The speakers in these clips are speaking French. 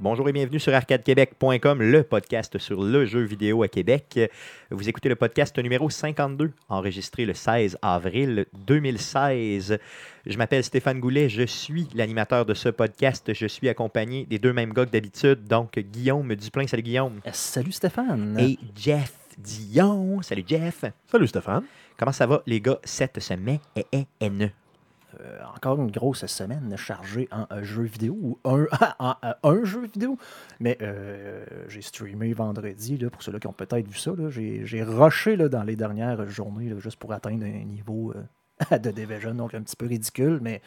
Bonjour et bienvenue sur arcadequebec.com, le podcast sur le jeu vidéo à Québec. Vous écoutez le podcast numéro 52, enregistré le 16 avril 2016. Je m'appelle Stéphane Goulet, je suis l'animateur de ce podcast. Je suis accompagné des deux mêmes gars que d'habitude, donc Guillaume Duplain. Salut Guillaume. Euh, Salut Stéphane. Et Jeff Dion. Salut Jeff. Salut Stéphane. Comment ça va les gars cette semaine? Eh, eh, eh. Euh, encore une grosse semaine chargée en euh, jeu vidéo ou un, en, euh, un jeu vidéo. Mais euh, j'ai streamé vendredi, là, pour ceux-là qui ont peut-être vu ça. là, J'ai rushé là, dans les dernières journées là, juste pour atteindre un niveau euh, de Division, donc un petit peu ridicule, mais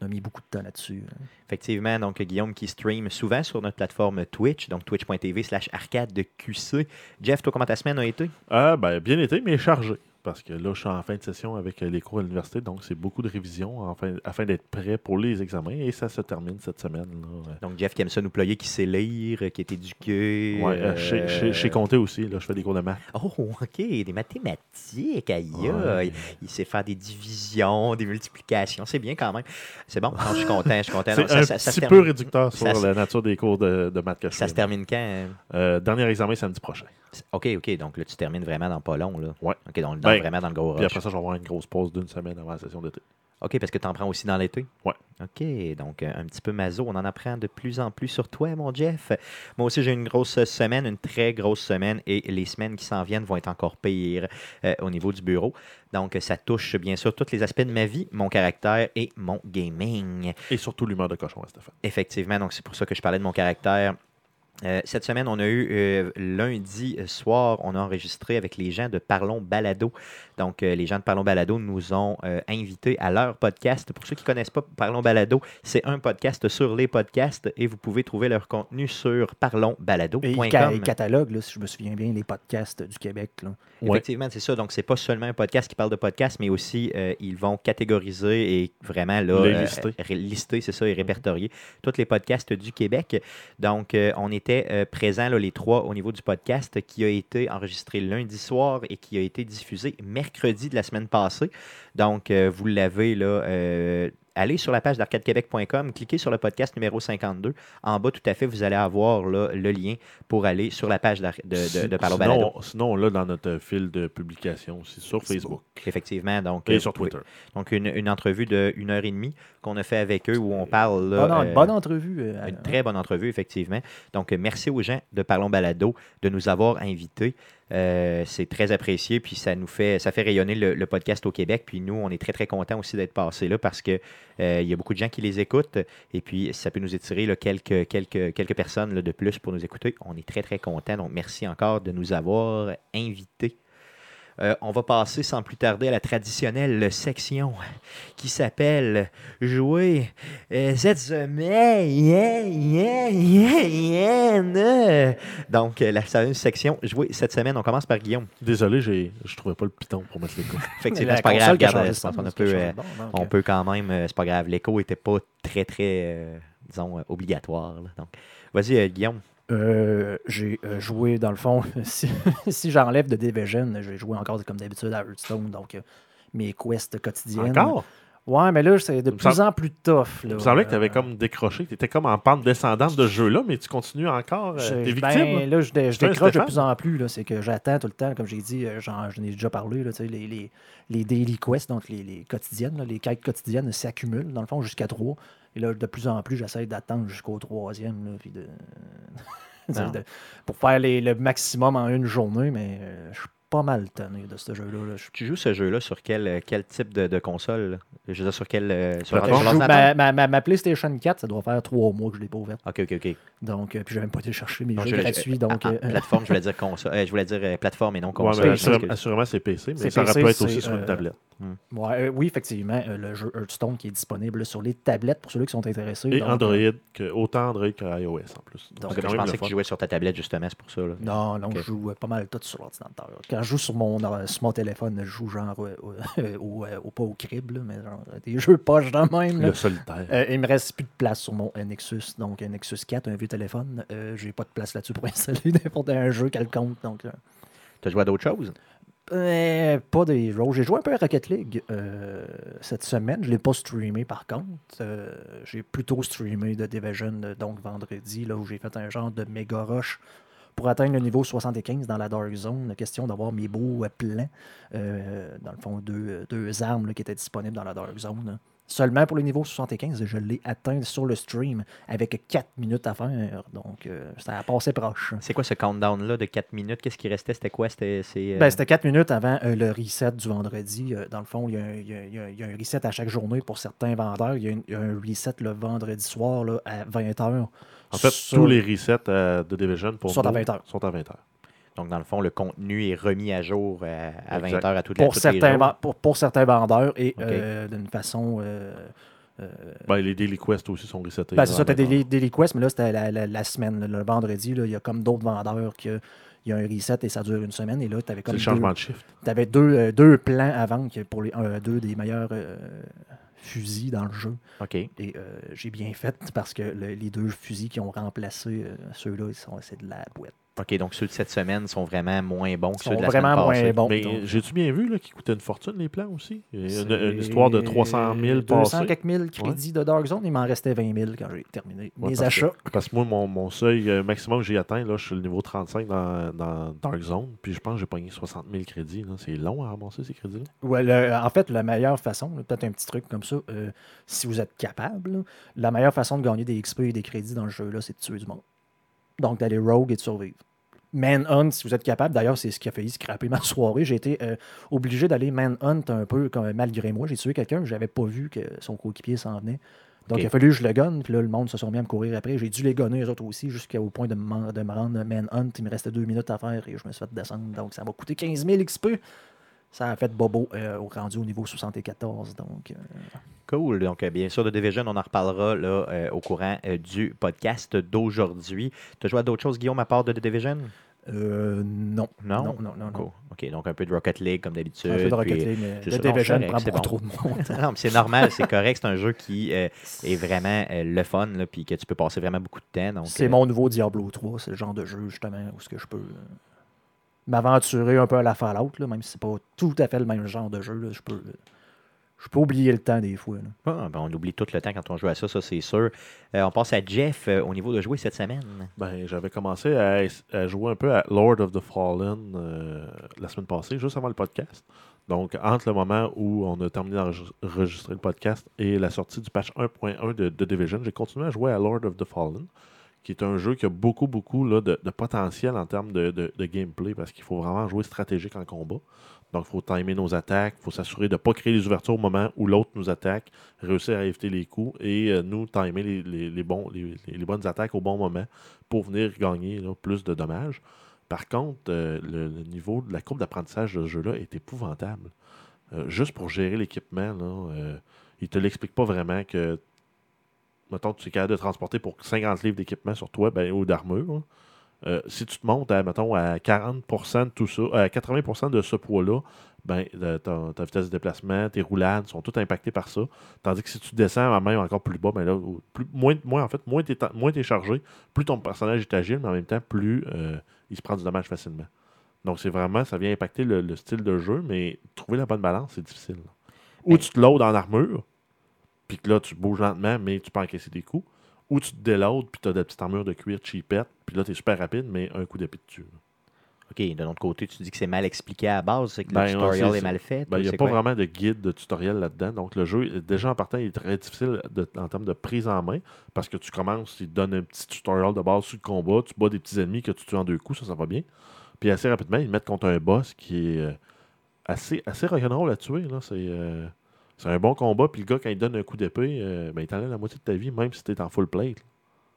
on a mis beaucoup de temps là-dessus. là. Effectivement, donc Guillaume qui stream souvent sur notre plateforme Twitch, donc twitch.tv slash arcade de QC. Jeff, toi, comment ta semaine a été? Ah, ben, bien été, mais chargé. Parce que là, je suis en fin de session avec euh, les cours à l'université, donc c'est beaucoup de révisions afin, afin d'être prêt pour les examens. Et ça se termine cette semaine. Là. Donc Jeff qui aime ça nous ployer, qui sait lire, qui est éduqué. Ouais, euh, euh, chez, chez, chez Comté aussi, là, je fais des cours de maths. Oh, OK, des mathématiques, aïe, Ouais. Il sait faire des divisions, des multiplications. C'est bien quand même. C'est bon, Non, je suis content, je suis content. C'est un ça, ça petit peu réducteur sur ça la nature des cours de, de maths que je ça fais. se termine quand? Euh, dernier examen samedi prochain. OK, OK, donc là, tu termines vraiment dans pas long. Là. Ouais. OK, donc dans- Vraiment dans le gros Puis rush. après ça, je vais avoir une grosse pause d'une semaine avant la session d'été. OK, parce que tu en prends aussi dans l'été? Ouais. OK, donc euh, un petit peu maso. On en apprend de plus en plus sur toi, mon Jeff. Moi aussi, j'ai une grosse semaine, une très grosse semaine, et les semaines qui s'en viennent vont être encore pires euh, au niveau du bureau. Donc, ça touche bien sûr tous les aspects de ma vie, mon caractère et mon gaming. Et surtout l'humeur de cochon, hein, Stéphane. Effectivement, donc c'est pour ça que je parlais de mon caractère. Euh, cette semaine, on a eu euh, lundi soir, on a enregistré avec les gens de Parlons Balado. Donc, euh, les gens de Parlons Balado nous ont invités à leur podcast. Pour ceux qui ne connaissent pas Parlons Balado, c'est un podcast sur les podcasts et vous pouvez trouver leur contenu sur Et parlonsbalado.com. ca- catalogue, là, si je me souviens bien, les podcasts du Québec. Là. Ouais. Effectivement, c'est ça. Donc, c'est pas seulement un podcast qui parle de podcast, mais aussi ils vont catégoriser et vraiment là, lister. lister, c'est ça, et répertorier tous les podcasts du Québec. Donc, on était euh, présents les trois au niveau du podcast qui a été enregistré lundi soir et qui a été diffusé mercredi de la semaine passée. Donc, euh, vous l'avez là. euh, Allez sur la page d'arcadequebec.com, cliquez sur le podcast numéro 52. En bas, tout à fait, vous allez avoir là, le lien pour aller sur la page de, de, de Parlons Balado. sinon, sinon, là, dans notre fil de publication aussi, sur Facebook Effectivement, donc, et euh, sur pouvez- Twitter. Donc, une, une entrevue de une heure et demie qu'on a fait avec eux où on parle. là, bonne, euh, bonne entrevue. euh, une très bonne entrevue, effectivement. Donc, merci aux gens de Parlons Balado de nous avoir invités. Euh, c'est très apprécié, puis ça nous fait, ça fait rayonner le, podcast au Québec. Puis nous, on est très, très contents aussi d'être passés là parce que euh, il y a beaucoup de gens qui les écoutent. Et puis, ça peut nous étirer quelques, quelques, quelques personnes là, de plus pour nous écouter. On est très, très contents. Donc, merci encore de nous avoir invités. Euh, on va passer sans plus tarder à la traditionnelle section qui s'appelle Jouer euh, cette semaine. Yeah, yeah, yeah, yeah, ne. Donc, euh, la section Jouer cette semaine. On commence par Guillaume. Désolé, j'ai- je trouvais pas le piton pour mettre coups. Effectivement, c'est pas grave. console qui a regarde, changé euh, de je pense sens, qu'on a c'est quelque peu, chose euh, de bon, donc, on euh, peut quand même, euh, c'est pas grave. L'écho était pas très, très, euh, disons, euh, obligatoire. là. Donc, vas-y, euh, Guillaume. Euh, j'ai euh, joué, dans le fond, si, si j'enlève de Division, j'ai joué encore comme d'habitude à Hearthstone, donc euh, mes quests quotidiennes. Encore? Ouais, mais là, c'est de plus semble- en plus tough. Là. Il me semblait que tu avais comme décroché, tu étais comme en pente descendante de ce jeu-là, mais tu continues encore. Euh, T'es ben, victime. là? là, je, dé- décroche de plus en plus. C'est que j'attends tout le temps, comme j'ai dit, j'en ai déjà parlé, là, les, les, les daily quests, donc les, les quotidiennes, là, les quêtes quotidiennes s'accumulent, dans le fond, jusqu'à trois. Et là, de plus en plus, j'essaie d'attendre jusqu'au troisième, là, puis de... pour faire les- le maximum en une journée, mais euh, je suis pas mal tanné de ce jeu-là. là. Je Tu joues ce jeu-là sur quel, euh, quel type de, de console? Là? Je veux dire, sur quel. euh, sur, Je joue- ma, ma- ma- ma PlayStation 4, ça doit faire trois mois que je l'ai pas ouverte. Ok, ok, ok. Donc, euh, puis j'ai même pas été chercher mes Non, jeux je- je- gratuits. Donc, ah, ah, euh, plateforme, je voulais dire console. euh, je voulais dire plateforme et non Ouais, console. mais je assurément, c'est PC, mais ça pu être aussi sur une tablette. Ouais, euh, oui, effectivement, euh, le jeu Hearthstone qui est disponible sur les tablettes pour ceux qui sont intéressés. Et donc, Android, euh, que, autant Android que iOS en plus. Donc, je pensais que tu jouais sur ta tablette, justement, c'est pour ça. là. Non, non, je joue pas mal tout sur l'ordinateur. Quand je joue sur mon, sur mon téléphone, je joue genre euh, euh, au, au- pas au crib, là, mais genre des jeux poches de même. là. Le solitaire. Euh, il me reste plus de place sur mon Nexus, donc un Nexus 4, un vieux téléphone. J'ai pas de place là-dessus pour installer n'importe un jeu quelconque. Donc, euh, Tu as joué à d'autres choses? Euh, pas des Heroes. J'ai joué un peu à Rocket League euh, cette semaine. Je ne l'ai pas streamé par contre. Euh, j'ai plutôt streamé de Division donc vendredi, là, où j'ai fait un genre de méga rush pour atteindre le niveau 75 dans la Dark Zone. Question d'avoir mes beaux euh, plans. Euh, dans le fond, deux, deux armes là, qui étaient disponibles dans la Dark Zone. là. Seulement pour le niveau 75, je l'ai atteint sur le stream avec 4 minutes à faire. Donc, euh, ça a passé proche. C'est quoi ce countdown-là de 4 minutes? Qu'est-ce qui restait? C'était quoi? C'était, euh, Ben, c'était 4 minutes avant euh, le reset du vendredi. Euh, dans le fond, il y, a un- il y a- il y a- il y a un reset à chaque journée pour certains vendeurs. Il y a, une- il y a un reset le vendredi soir là, à 20h. En fait, tous les resets euh, de Division pour Sont à nous 20 heures. sont à 20 heures. Donc, dans le fond, le contenu est remis à jour euh, à Exact. 20h à toutes les pour tous les certains, jours. pour, pour certains vendeurs et euh, d'une façon. Ben, les Daily Quest aussi sont resetés. ben, c'est ça, tu as 20 des, heures. des requests, mais là, c'était la, la- la semaine. le vendredi, il y a comme d'autres vendeurs que. Il y a un reset et ça dure une semaine. Et là, tu avais C'est comme le deux, changement de shift. t'avais deux, euh, deux plans à vendre pour les euh, deux des meilleurs euh, fusils dans le jeu. OK. Et euh, j'ai bien fait parce que le- les deux fusils qui ont remplacé euh, ceux-là, ils sont- c'est de la boîte. OK, donc ceux de cette semaine sont vraiment moins bons que Ils ceux sont de la vraiment semaine passée. moins bons. Mais donc, j'ai-tu bien vu là, qu'ils coûtaient une fortune, les plans aussi? Une, histoire de 300 000 200 passés. quelques mille crédits de Dark Zone. Il m'en restait 20 000 quand j'ai terminé Ouais, mes parce achats. Que, parce que moi, mon, mon seuil euh, maximum que j'ai atteint, là, je suis le niveau 35 dans, dans Dark Zone. Puis je pense que j'ai pogné 60 000 crédits. C'est long à ramasser ces crédits-là. Ouais, le- en fait, la meilleure façon, peut-être un petit truc comme ça, euh, si vous êtes capable, là, la meilleure façon de gagner des XP et des crédits dans le jeu, là, c'est de tuer du monde. Donc d'aller rogue et de survivre. Manhunt, si vous êtes capable, d'ailleurs, c'est ce qui a failli scraper ma soirée. J'ai été euh, obligé d'aller manhunt un peu comme, malgré moi. J'ai tué quelqu'un, je n'avais pas vu que son coéquipier s'en venait. Donc il a fallu que je le gonne, puis là, le monde se sont mis à me courir après. J'ai dû les gonner, eux autres aussi, jusqu'au point de me, de me rendre manhunt. Il me restait deux minutes à faire et je me suis fait descendre. Donc ça m'a coûté 15 000 XP. Ça a fait bobo euh, au rendu au niveau 74. Donc, euh, Cool. Donc, euh, bien sûr, de Division, on en reparlera là, euh, au courant du podcast d'aujourd'hui. Tu as joué à d'autres choses, Guillaume, à part de The Division? euh, non. Non? Non, non, non. non. Cool. OK, donc un peu de Rocket League, comme d'habitude. Un peu de Rocket puis- League, mais. Non, Division c'est prend beaucoup c'est trop de monde. non, mais c'est normal, c'est correct. C'est un jeu qui euh, est vraiment euh, le fun, là, puis que tu peux passer vraiment beaucoup de temps. C'est mon nouveau Diablo 3. C'est le genre de jeu, justement, où ce que je peux m'aventurer un peu à la Fallout, là, même si c'est pas tout à fait le même genre de jeu. là, je peux. je peux oublier le temps des fois. là. ah, ben, on oublie tout le temps quand on joue à ça, ça c'est sûr. Euh, on passe à Jeff euh, au niveau de jouer cette semaine. Ben, j'avais commencé à, à jouer un peu à Lord of the Fallen euh, la semaine passée, juste avant le podcast. Donc, entre le moment où on a terminé d'enregistrer le podcast et la sortie du patch 1.1 de, de Division, j'ai continué à jouer à Lord of the Fallen, qui est un jeu qui a beaucoup, beaucoup là, de, potentiel en termes de, gameplay, parce qu'il faut vraiment jouer stratégique en combat. Donc, il faut timer nos attaques, il faut s'assurer de ne pas créer les ouvertures au moment où l'autre nous attaque, réussir à éviter les coups et euh, nous timer les, les- bonnes attaques au bon moment pour venir gagner plus de dommages. Par contre, euh, le, niveau de la courbe d'apprentissage de ce jeu-là est épouvantable. Euh, juste pour gérer l'équipement, il ne te l'explique pas vraiment que, mettons, tu es capable de transporter pour 50 livres d'équipement sur toi ben, ou d'armure. là. Euh, si tu te montes à, mettons, à 40% de tout ça, à 80% de ce poids-là, ben, euh, ta, ta vitesse de déplacement, tes roulades sont toutes impactées par ça. Tandis que si tu descends à même encore plus bas, ben là, plus, moins, moins, en fait, moins tu es, chargé, plus ton personnage est agile, mais en même temps, plus euh, il se prend du dommage facilement. Donc, c'est vraiment, ça vient impacter le, le style de jeu, mais trouver la bonne balance, c'est difficile. Ou Ben- tu te loads en armure, puis que là, tu bouges lentement, mais tu peux encaisser des coups. Ou tu te déloads, puis tu as des petites armures de cuir cheapette, puis là, tu es super rapide, mais un coup d'épée dessus. OK, de l'autre côté, tu dis que c'est mal expliqué à la base, c'est que Ben, le non, tutorial c'est- est mal fait. Ben, Il n'y a pas quoi? vraiment de guide de tutoriel là-dedans. Donc, le jeu, déjà en partant, il est très difficile de- en termes de prise en main parce que tu commences, il te donne un petit tutoriel de base sur le combat, tu bats des petits ennemis que tu tues en deux coups, ça, ça va bien. Puis assez rapidement, ils te mettent contre un boss qui est euh, assez, assez rock'n'roll à tuer. là. C'est euh, c'est un bon combat, puis le gars, quand il donne un coup d'épée, euh, ben, il t'enlève la moitié de ta vie, même si tu es en full plate. là.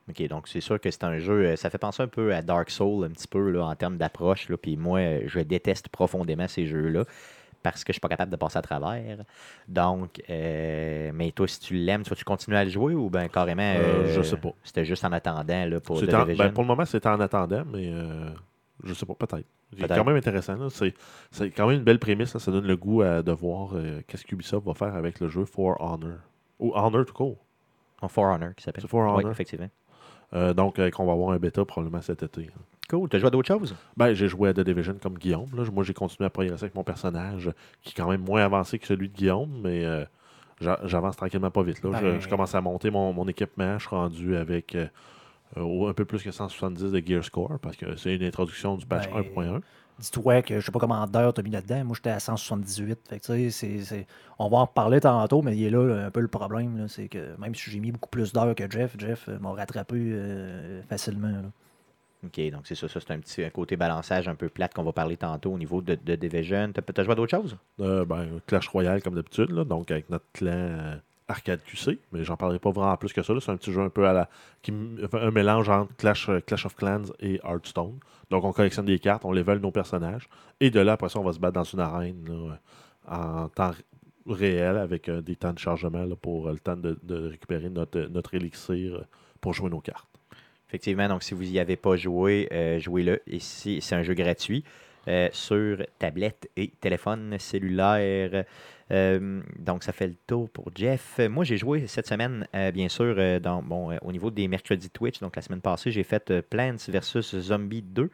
OK, donc c'est sûr que c'est un jeu, euh, ça fait penser un peu à Dark Souls un petit peu là, en termes d'approche. Puis moi, je déteste profondément ces jeux-là parce que je suis pas capable de passer à travers. Donc, euh, mais toi, si tu l'aimes, tu vas-tu continuer à le jouer ou bien carrément... Euh, je sais pas. C'était juste en attendant là, pour en- ben, pour le moment, c'est en attendant, mais euh, je sais pas, peut-être. C'est quand même intéressant. C'est quand même une belle prémisse. là. Ça donne le goût à- de voir euh, qu'est-ce qu'Ubisoft va faire avec le jeu For Honor. Ou Honor tout court. En For Honor qui s'appelle. C'est For Oui, Honor. effectivement. Euh, donc, euh, qu'on va avoir un bêta probablement cet été. Cool. Tu as joué à d'autres choses? Ben, j'ai joué à The Division comme Guillaume. Là. Moi, j'ai continué à progresser avec mon personnage, qui est quand même moins avancé que celui de Guillaume, mais euh, j'a- j'avance tranquillement pas vite. Là. Je, Ben- je commence à monter mon, mon équipement. Je suis rendu avec euh, un peu plus que 170 de Gear Score, parce que c'est une introduction du patch Ben, 1.1. Dis-toi que je sais pas combien d'heures tu as mis là-dedans. Moi, j'étais à 178. Fait que, tu sais, c'est- c'est- On va en reparler tantôt, mais il est là un peu le problème. C'est que même si j'ai mis beaucoup plus d'heures que Jeff, Jeff euh, m'a rattrapé euh, facilement. là. OK, donc c'est ça. Ça, c'est un petit un côté balançage un peu plate qu'on va parler tantôt au niveau de, de Division. Tu as joué à d'autres choses? Euh, ben, Clash Royale, comme d'habitude, donc avec notre clan euh, Arcade QC, mais j'en parlerai pas vraiment plus que ça. C'est un petit jeu un peu à la. un mélange entre Clash, euh, Clash of Clans et Hearthstone. Donc on collectionne des cartes, on level nos personnages, et de là, après ça, on va se battre dans une arène là, en temps réel avec euh, des temps de chargement pour euh, le temps de, récupérer notre, notre élixir euh, pour jouer nos cartes. Effectivement, donc si vous n'y avez pas joué, euh, jouez-le. Ici, c'est un jeu gratuit euh, sur tablette et téléphone cellulaire. Euh, donc, ça fait le tour pour Jeff. Euh, Moi, j'ai joué cette semaine, euh, bien sûr, euh, dans, bon, euh, au niveau des mercredis Twitch. Donc, la semaine passée, j'ai fait euh, Plants vs. Zombie 2.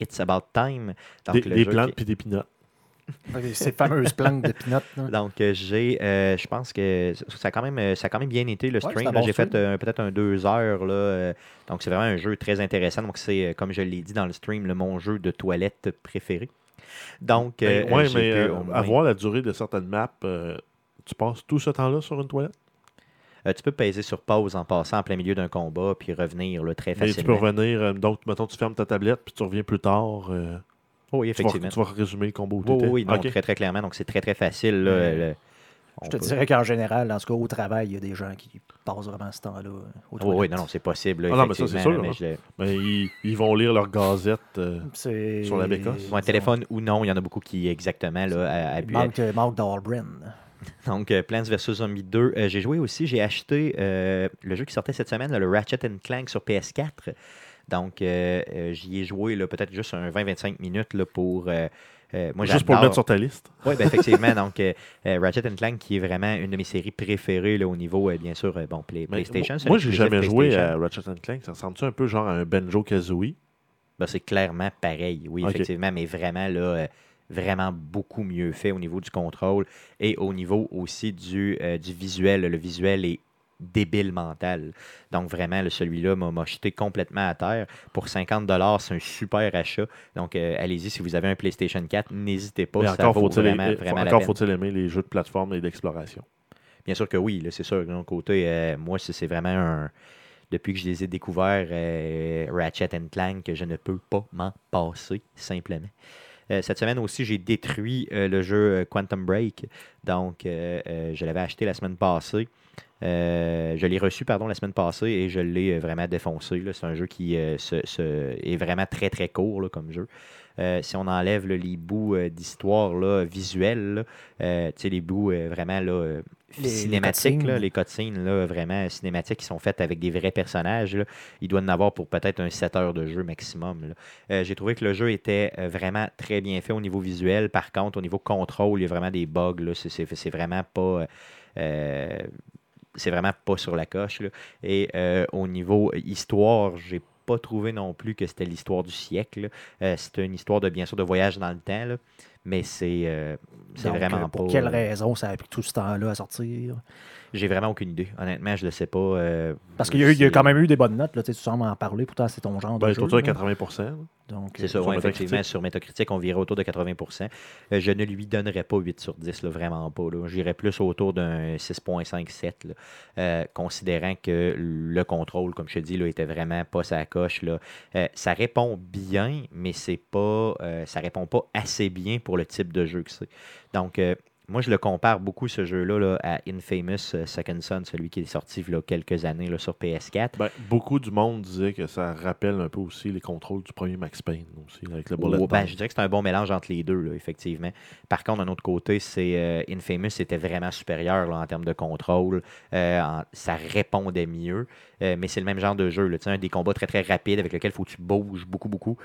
It's About Time. Donc, des le des jeu plantes qui- puis des pinottes. Ces fameuses plantes de pinot. Donc, j'ai, euh, je pense que ça a, quand même, ça a quand même bien été le stream. bon j'ai fait stream. euh, peut-être un deux heures. Là, euh, donc, c'est vraiment un jeu très intéressant. Donc, c'est, comme je l'ai dit dans le stream, le, mon jeu de toilette préféré. Donc, Ben, euh, ouais, j'ai mais pu euh, moins- avoir la durée de certaines maps, euh, tu passes tout ce temps-là sur une toilette? euh, tu peux peser sur pause en passant en plein milieu d'un combat puis revenir là, très Mais tu facilement. peux revenir, euh, donc, mettons, tu fermes ta tablette, puis tu reviens plus tard. euh, oui, tu, vas, effectivement. tu vas résumer le combo où Oui, oui, non, très, très clairement. Donc, c'est très, très facile. là, le- on Je te peut- dirais qu'en général, en tout cas au travail, il y a des gens qui passent vraiment ce temps-là. aux Oui, non, non, c'est possible. là, Ah non, mais ça, c'est sûr, mais ils, ils vont lire leur gazette. euh, Sur la bécasse. Sur un téléphone ou non, il y en a beaucoup qui, exactement, là, à- Il à- manque, euh, Dahlgren. Donc, euh, Plants vs. Zombie 2. Euh, j'ai joué aussi, j'ai acheté euh, le jeu qui sortait cette semaine, là, le Ratchet Clank sur PS4. Donc, j'y ai joué là, peut-être juste un 20-25 minutes là, pour. Euh, moi, juste pour le mettre sur ta liste. Oui, ben, effectivement. donc, euh, euh, Ratchet Clank, qui est vraiment une de mes séries préférées là, au niveau, euh, bien sûr, bon, Play- Mais PlayStation. moi, j'ai jamais joué à Ratchet Clank. Ça ressemble-tu un peu genre à un Benjo Kazooie? Ben, c'est clairement pareil, oui, effectivement, mais vraiment, là, vraiment beaucoup mieux fait au niveau du contrôle et au niveau aussi du, du visuel. Le visuel est débile mental. Donc, vraiment, là, celui-là m'a jeté complètement à terre. Pour 50 c'est un super achat. Donc, euh, allez-y, si vous avez un PlayStation 4, n'hésitez pas. Mais ça encore faut-il vraiment, faut- vraiment aimer les jeux de plateforme et d'exploration. Bien sûr que oui, c'est sûr. De mon côté, euh, moi, c'est vraiment un. Depuis que je les ai découverts, euh, Ratchet Clank, que je ne peux pas m'en passer, simplement. Euh, cette semaine aussi, j'ai détruit euh, le jeu Quantum Break. Donc, je l'avais acheté la semaine passée. Euh, je l'ai reçu, pardon, la semaine passée et je l'ai euh, vraiment défoncé. C'est un jeu qui euh, se- se- est vraiment très, très court là, comme jeu. Euh, si on enlève là, les bouts d'histoire visuelle, les bouts vraiment là, Les- cinématiques, les cutscenes là, vraiment cinématiques qui sont faites avec des vrais personnages, là, il doit en avoir pour peut-être un 7 heures de jeu maximum. Euh, J'ai trouvé que le jeu était vraiment très bien fait au niveau visuel. Par contre, au niveau contrôle, il y a vraiment des bugs. C'est- vraiment pas. euh, c'est vraiment pas sur la coche. Et euh, au niveau histoire, j'ai pas trouvé non plus que c'était l'histoire du siècle. Euh, c'est une histoire de bien sûr de voyage dans le temps, là, mais c'est euh, c'est vraiment euh, pour pas. quelle euh, raison ça a pris tout ce temps-là à sortir? J'ai vraiment aucune idée. Honnêtement, je le sais pas. euh, Parce qu'il y, a eu- il y a quand même eu des bonnes notes, là, tu sais, tu sembles en parler, pourtant c'est ton genre Ben, de je jeu. autour de là. 80 là. Donc, C'est ça, sur ouais, effectivement. Sur Metacritic, on virait autour de 80% Euh, Je ne lui donnerais pas 8 sur 10, là, vraiment pas. J'irais plus autour d'un 6.5-7, là, euh, considérant que le contrôle, comme je te dis, là, était vraiment pas sa coche. Là. Euh, ça répond bien, mais c'est pas, euh, ça répond pas assez bien pour le type de jeu que c'est. Donc, euh, moi, je le compare beaucoup, ce jeu-là, là, à Infamous euh, Second Son, celui qui est sorti il y a quelques années là, sur PS4. Ben, beaucoup du monde disait que ça rappelle un peu aussi les contrôles du premier Max Payne aussi, avec le bullet Oh, ben, je dirais que c'est un bon mélange entre les deux, là, effectivement. Par contre, d'un autre côté, c'est euh, Infamous était vraiment supérieur en termes de contrôle. Euh, en- ça répondait mieux. Euh, mais c'est le même genre de jeu. Un des combats très très rapides avec lequel il faut que tu bouges beaucoup, beaucoup.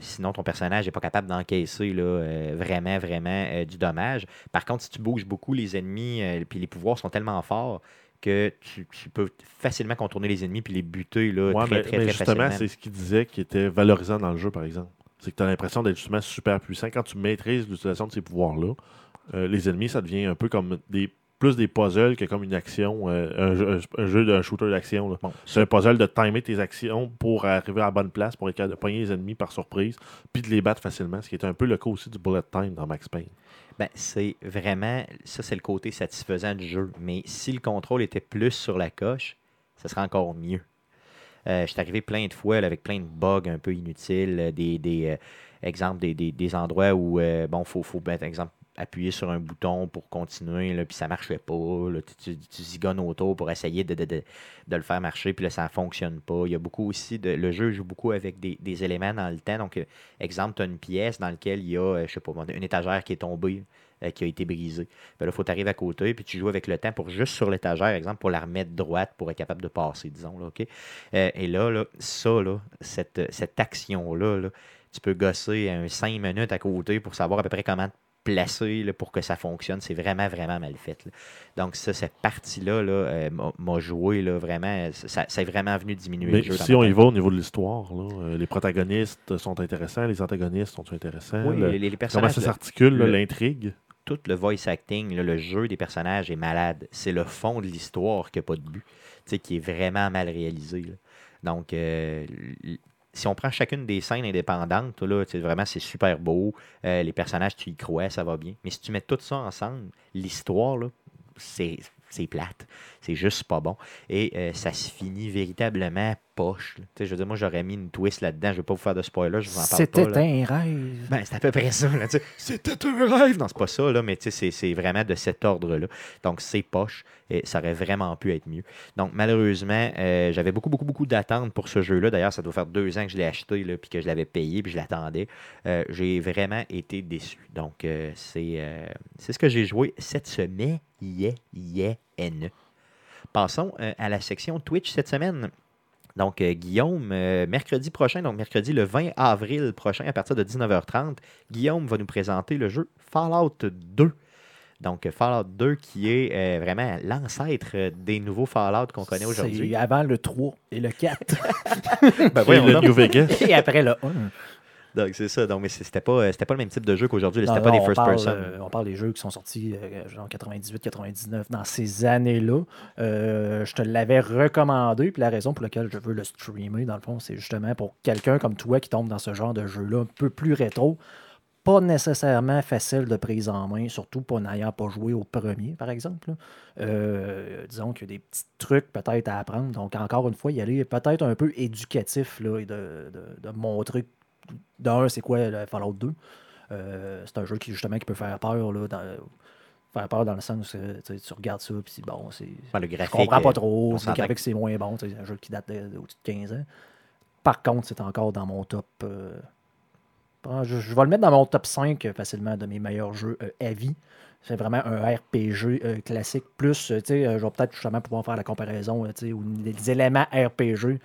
Sinon, ton personnage n'est pas capable d'encaisser vraiment, vraiment du dommage. Par contre, si tu bouges beaucoup, les ennemis euh, puis les pouvoirs sont tellement forts que tu, tu peux facilement contourner les ennemis puis les buter là, Ouais, très, mais, très, mais très justement, c'est ce qu'il disait qui était valorisant dans le jeu, par exemple. C'est que tu as l'impression d'être justement super puissant. Quand tu maîtrises l'utilisation de ces pouvoirs-là, euh, les ennemis, ça devient un peu comme des plus des puzzles que comme une action, euh, un, jeu, un jeu d'un shooter d'action. Bon, C'est un puzzle de timer tes actions pour arriver à la bonne place, pour pogner les ennemis par surprise, puis de les battre facilement, ce qui est un peu le cas aussi du bullet time dans Max Payne. Ben, c'est vraiment, ça c'est le côté satisfaisant du jeu. Mais si le contrôle était plus sur la coche, ça serait encore mieux. Euh, je suis arrivé plein de fois avec plein de bugs un peu inutiles, euh, des, des euh, exemples, des, des- des endroits où, euh, bon, faut, faut ben, exemple, appuyer sur un bouton pour continuer, là, puis ça marchait pas. là, tu, zigonnes autour pour essayer de, de- de- de le faire marcher, puis là, ça ne fonctionne pas. Il y a beaucoup aussi, de, le jeu joue beaucoup avec des, éléments dans le temps. Donc, euh, exemple, tu as une pièce dans laquelle il y a, euh, je sais pas, une étagère qui est tombée, euh, qui a été brisée. Ben là, il faut t'arriver à côté, puis tu joues avec le temps pour juste sur l'étagère, exemple, pour la remettre droite, pour être capable de passer, disons. Là, et là, là, ça, cette action-là, là, tu peux gosser un 5 minutes à côté pour savoir à peu près comment là, pour que ça fonctionne. C'est vraiment, vraiment mal fait. là. Donc, ça, cette partie-là là, euh, m'a- joué là, vraiment. Ça, ça est vraiment venu diminuer Mais le jeu. si on y va au niveau de l'histoire, euh, les protagonistes sont intéressants, les antagonistes sont intéressants. Oui, le- les, les comment ça s'articule, l'intrigue? tout le voice acting, là, le jeu des personnages est malade. C'est le fond de l'histoire qui n'a pas de but, qui est vraiment mal réalisé. là. Donc, euh, si on prend chacune des scènes indépendantes, là, vraiment, c'est super beau. Euh, les personnages, tu y crois, ça va bien. Mais si tu mets tout ça ensemble, l'histoire, c'est plate. C'est juste pas bon. Et euh, ça se finit véritablement poche. là. Tu sais, je veux dire, moi, j'aurais mis une twist là-dedans. Je vais pas vous faire de spoiler, je vous en parle pas. C'était un rêve. Ben, c'est à peu près ça. là, tu sais. C'était un rêve. Non, c'est pas ça, là, mais tu sais, c'est c'est vraiment de cet ordre-là. Donc, c'est poche et ça aurait vraiment pu être mieux. Donc, malheureusement, euh, j'avais beaucoup, beaucoup, beaucoup d'attentes pour ce jeu-là. D'ailleurs, ça doit faire deux ans que je l'ai acheté, là, puis que je l'avais payé, puis je l'attendais. Euh, j'ai vraiment été déçu. Donc, euh, c'est c'est ce que j'ai joué cette semaine. Yeah, yeah. Passons à la section Twitch cette semaine. Donc, euh, Guillaume, euh, mercredi prochain, donc mercredi le 20 avril prochain, à partir de 19h30, Guillaume va nous présenter le jeu Fallout 2. Donc, euh, Fallout 2 qui est euh, vraiment l'ancêtre des nouveaux Fallout qu'on connaît aujourd'hui. Avant le 3 et le 4. Ben, Et voyons le. New Vegas. et après le 1. Donc, c'est ça. Donc, mais c'était pas, euh, pas le même type de jeu qu'aujourd'hui. C'était pas non, des on first parle, person. euh, on parle des jeux qui sont sortis euh, genre 98, 99, dans ces années-là. Euh, je te l'avais recommandé, puis la raison pour laquelle je veux le streamer, dans le fond, c'est justement pour quelqu'un comme toi qui tombe dans ce genre de jeu-là, un peu plus rétro, pas nécessairement facile de prise en main, surtout pas n'ayant pas joué au premier, par exemple. Euh, disons qu'il y a des petits trucs peut-être à apprendre. Donc, encore une fois, y aller peut-être un peu éducatif là, et de, de- de montrer, d'un, c'est quoi le Fallout 2. Euh, c'est un jeu qui justement qui peut faire peur là, dans, faire peur dans le sens où tu regardes ça puis bon c'est Ouais, le je graphique, comprends pas euh, trop graphique que c'est moins bon c'est un jeu qui date de- d'au-dessus de 15 ans. Par contre c'est encore dans mon top euh, bon, je, je vais le mettre dans mon top 5 euh, facilement de mes meilleurs jeux euh, à vie. C'est vraiment un RPG euh, classique plus euh, tu sais euh, je vais peut-être justement pouvoir faire la comparaison euh, tu sais, ou les éléments RPG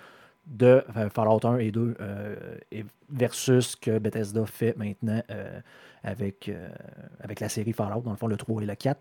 de Fallout 1 et 2 euh, et versus ce que Bethesda fait maintenant euh, avec, euh, avec la série Fallout, dans le fond le 3 et le 4.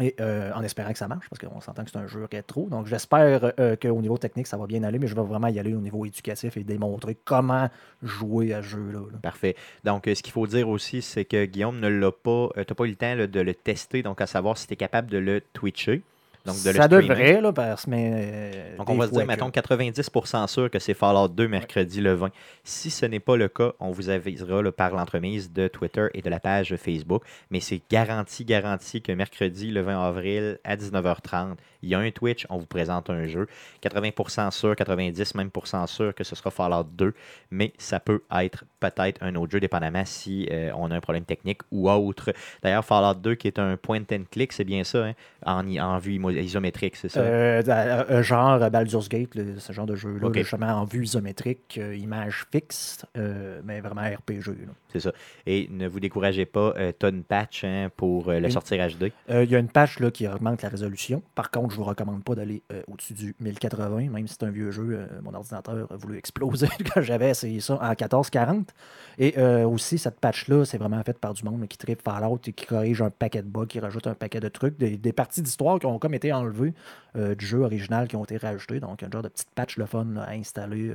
Et en espérant que ça marche, parce qu'on s'entend que c'est un jeu rétro. Donc j'espère qu'au niveau technique, ça va bien aller, mais je vais vraiment y aller au niveau éducatif et démontrer comment jouer à ce jeu-là. là. Parfait. Donc, ce qu'il faut dire aussi, c'est que Guillaume ne l'a pas, tu n'as pas eu le temps de le tester, donc à savoir si tu es capable de le twitcher. Donc, de ça devrait, là, parce mais. euh, Donc, on va se dire, mettons, que- 90% sûr que c'est Fallout 2 mercredi le 20. Si ce n'est pas le cas, on vous avisera là, par l'entremise de Twitter et de la page Facebook. Mais c'est garanti, garanti que mercredi le 20 avril à 19h30, il y a un Twitch, on vous présente un jeu. 80% sûr, 90% même sûr que ce sera Fallout 2. Mais ça peut être peut-être un autre jeu, dépendamment si euh, on a un problème technique ou autre. D'ailleurs, Fallout 2 qui est un point and click, c'est bien ça, hein? en, en vue isométrique, c'est ça? Euh, euh, euh, genre Baldur's Gate, ce genre de jeu-là, Ok. là, justement en vue isométrique, euh, image fixe, euh, mais vraiment RPG. C'est ça. Et ne vous découragez pas, tu as une patch hein, pour le sortir HD. Il y a une patch là, qui augmente la résolution. Par contre, je vous recommande pas d'aller au-dessus du 1080, même si c'est un vieux jeu. mon ordinateur a voulu exploser quand j'avais essayé ça en 1440. Et aussi, cette patch-là, c'est vraiment faite par du monde là, qui tripe Fallout et qui corrige un paquet de bugs, qui rajoute un paquet de trucs, des, des parties d'histoire qui ont comme été été enlevés euh, du jeu original qui ont été rajoutés. Donc, un genre de petite patch le fun à installer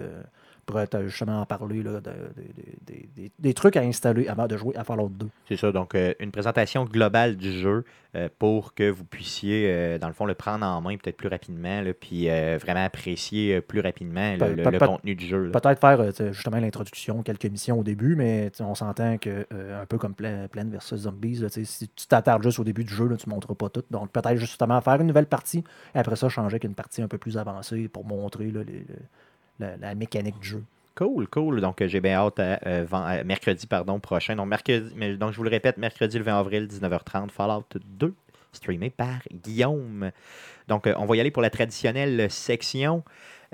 pour être, justement en parler là, de- de- de- de- des- des trucs à installer avant de jouer à Fallout 2. C'est ça, donc euh, une présentation globale du jeu euh, pour que vous puissiez, euh, dans le fond, le prendre en main peut-être plus rapidement, là, puis vraiment apprécier plus rapidement le, contenu du jeu. Peut-être faire justement l'introduction, quelques missions au début, mais on s'entend que, un peu comme Plan- Plants vs Zombies, là, si tu t'attardes juste au début du jeu, là, tu ne montres pas tout. Donc peut-être justement faire une nouvelle partie et après ça changer avec une partie un peu plus avancée pour montrer là, les- le- la, la mécanique du jeu. Cool, cool. Donc, euh, j'ai bien hâte à, euh, à mercredi pardon, prochain. Donc, mercredi, mais- donc, je vous le répète, mercredi le 20 avril, 19h30, Fallout 2, streamé par Guillaume. Donc, euh, on va y aller pour la traditionnelle section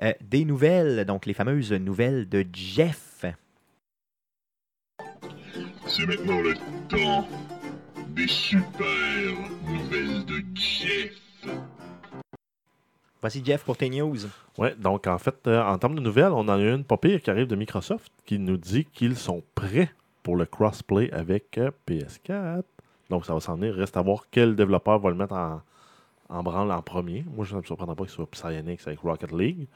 euh, des nouvelles. Donc, les fameuses nouvelles de Jeff. C'est maintenant le temps des super nouvelles de Jeff. Voici Jeff pour tes news. Ouais, donc en fait, euh, en termes de nouvelles, on en a une pas pire qui arrive de Microsoft qui nous dit qu'ils sont prêts pour le crossplay avec euh, PS4. Donc ça va s'en venir. Reste à voir quel développeur va le mettre en, en branle en premier. Moi, je ne me surprendrai pas que ce soit Psyonix avec Rocket League.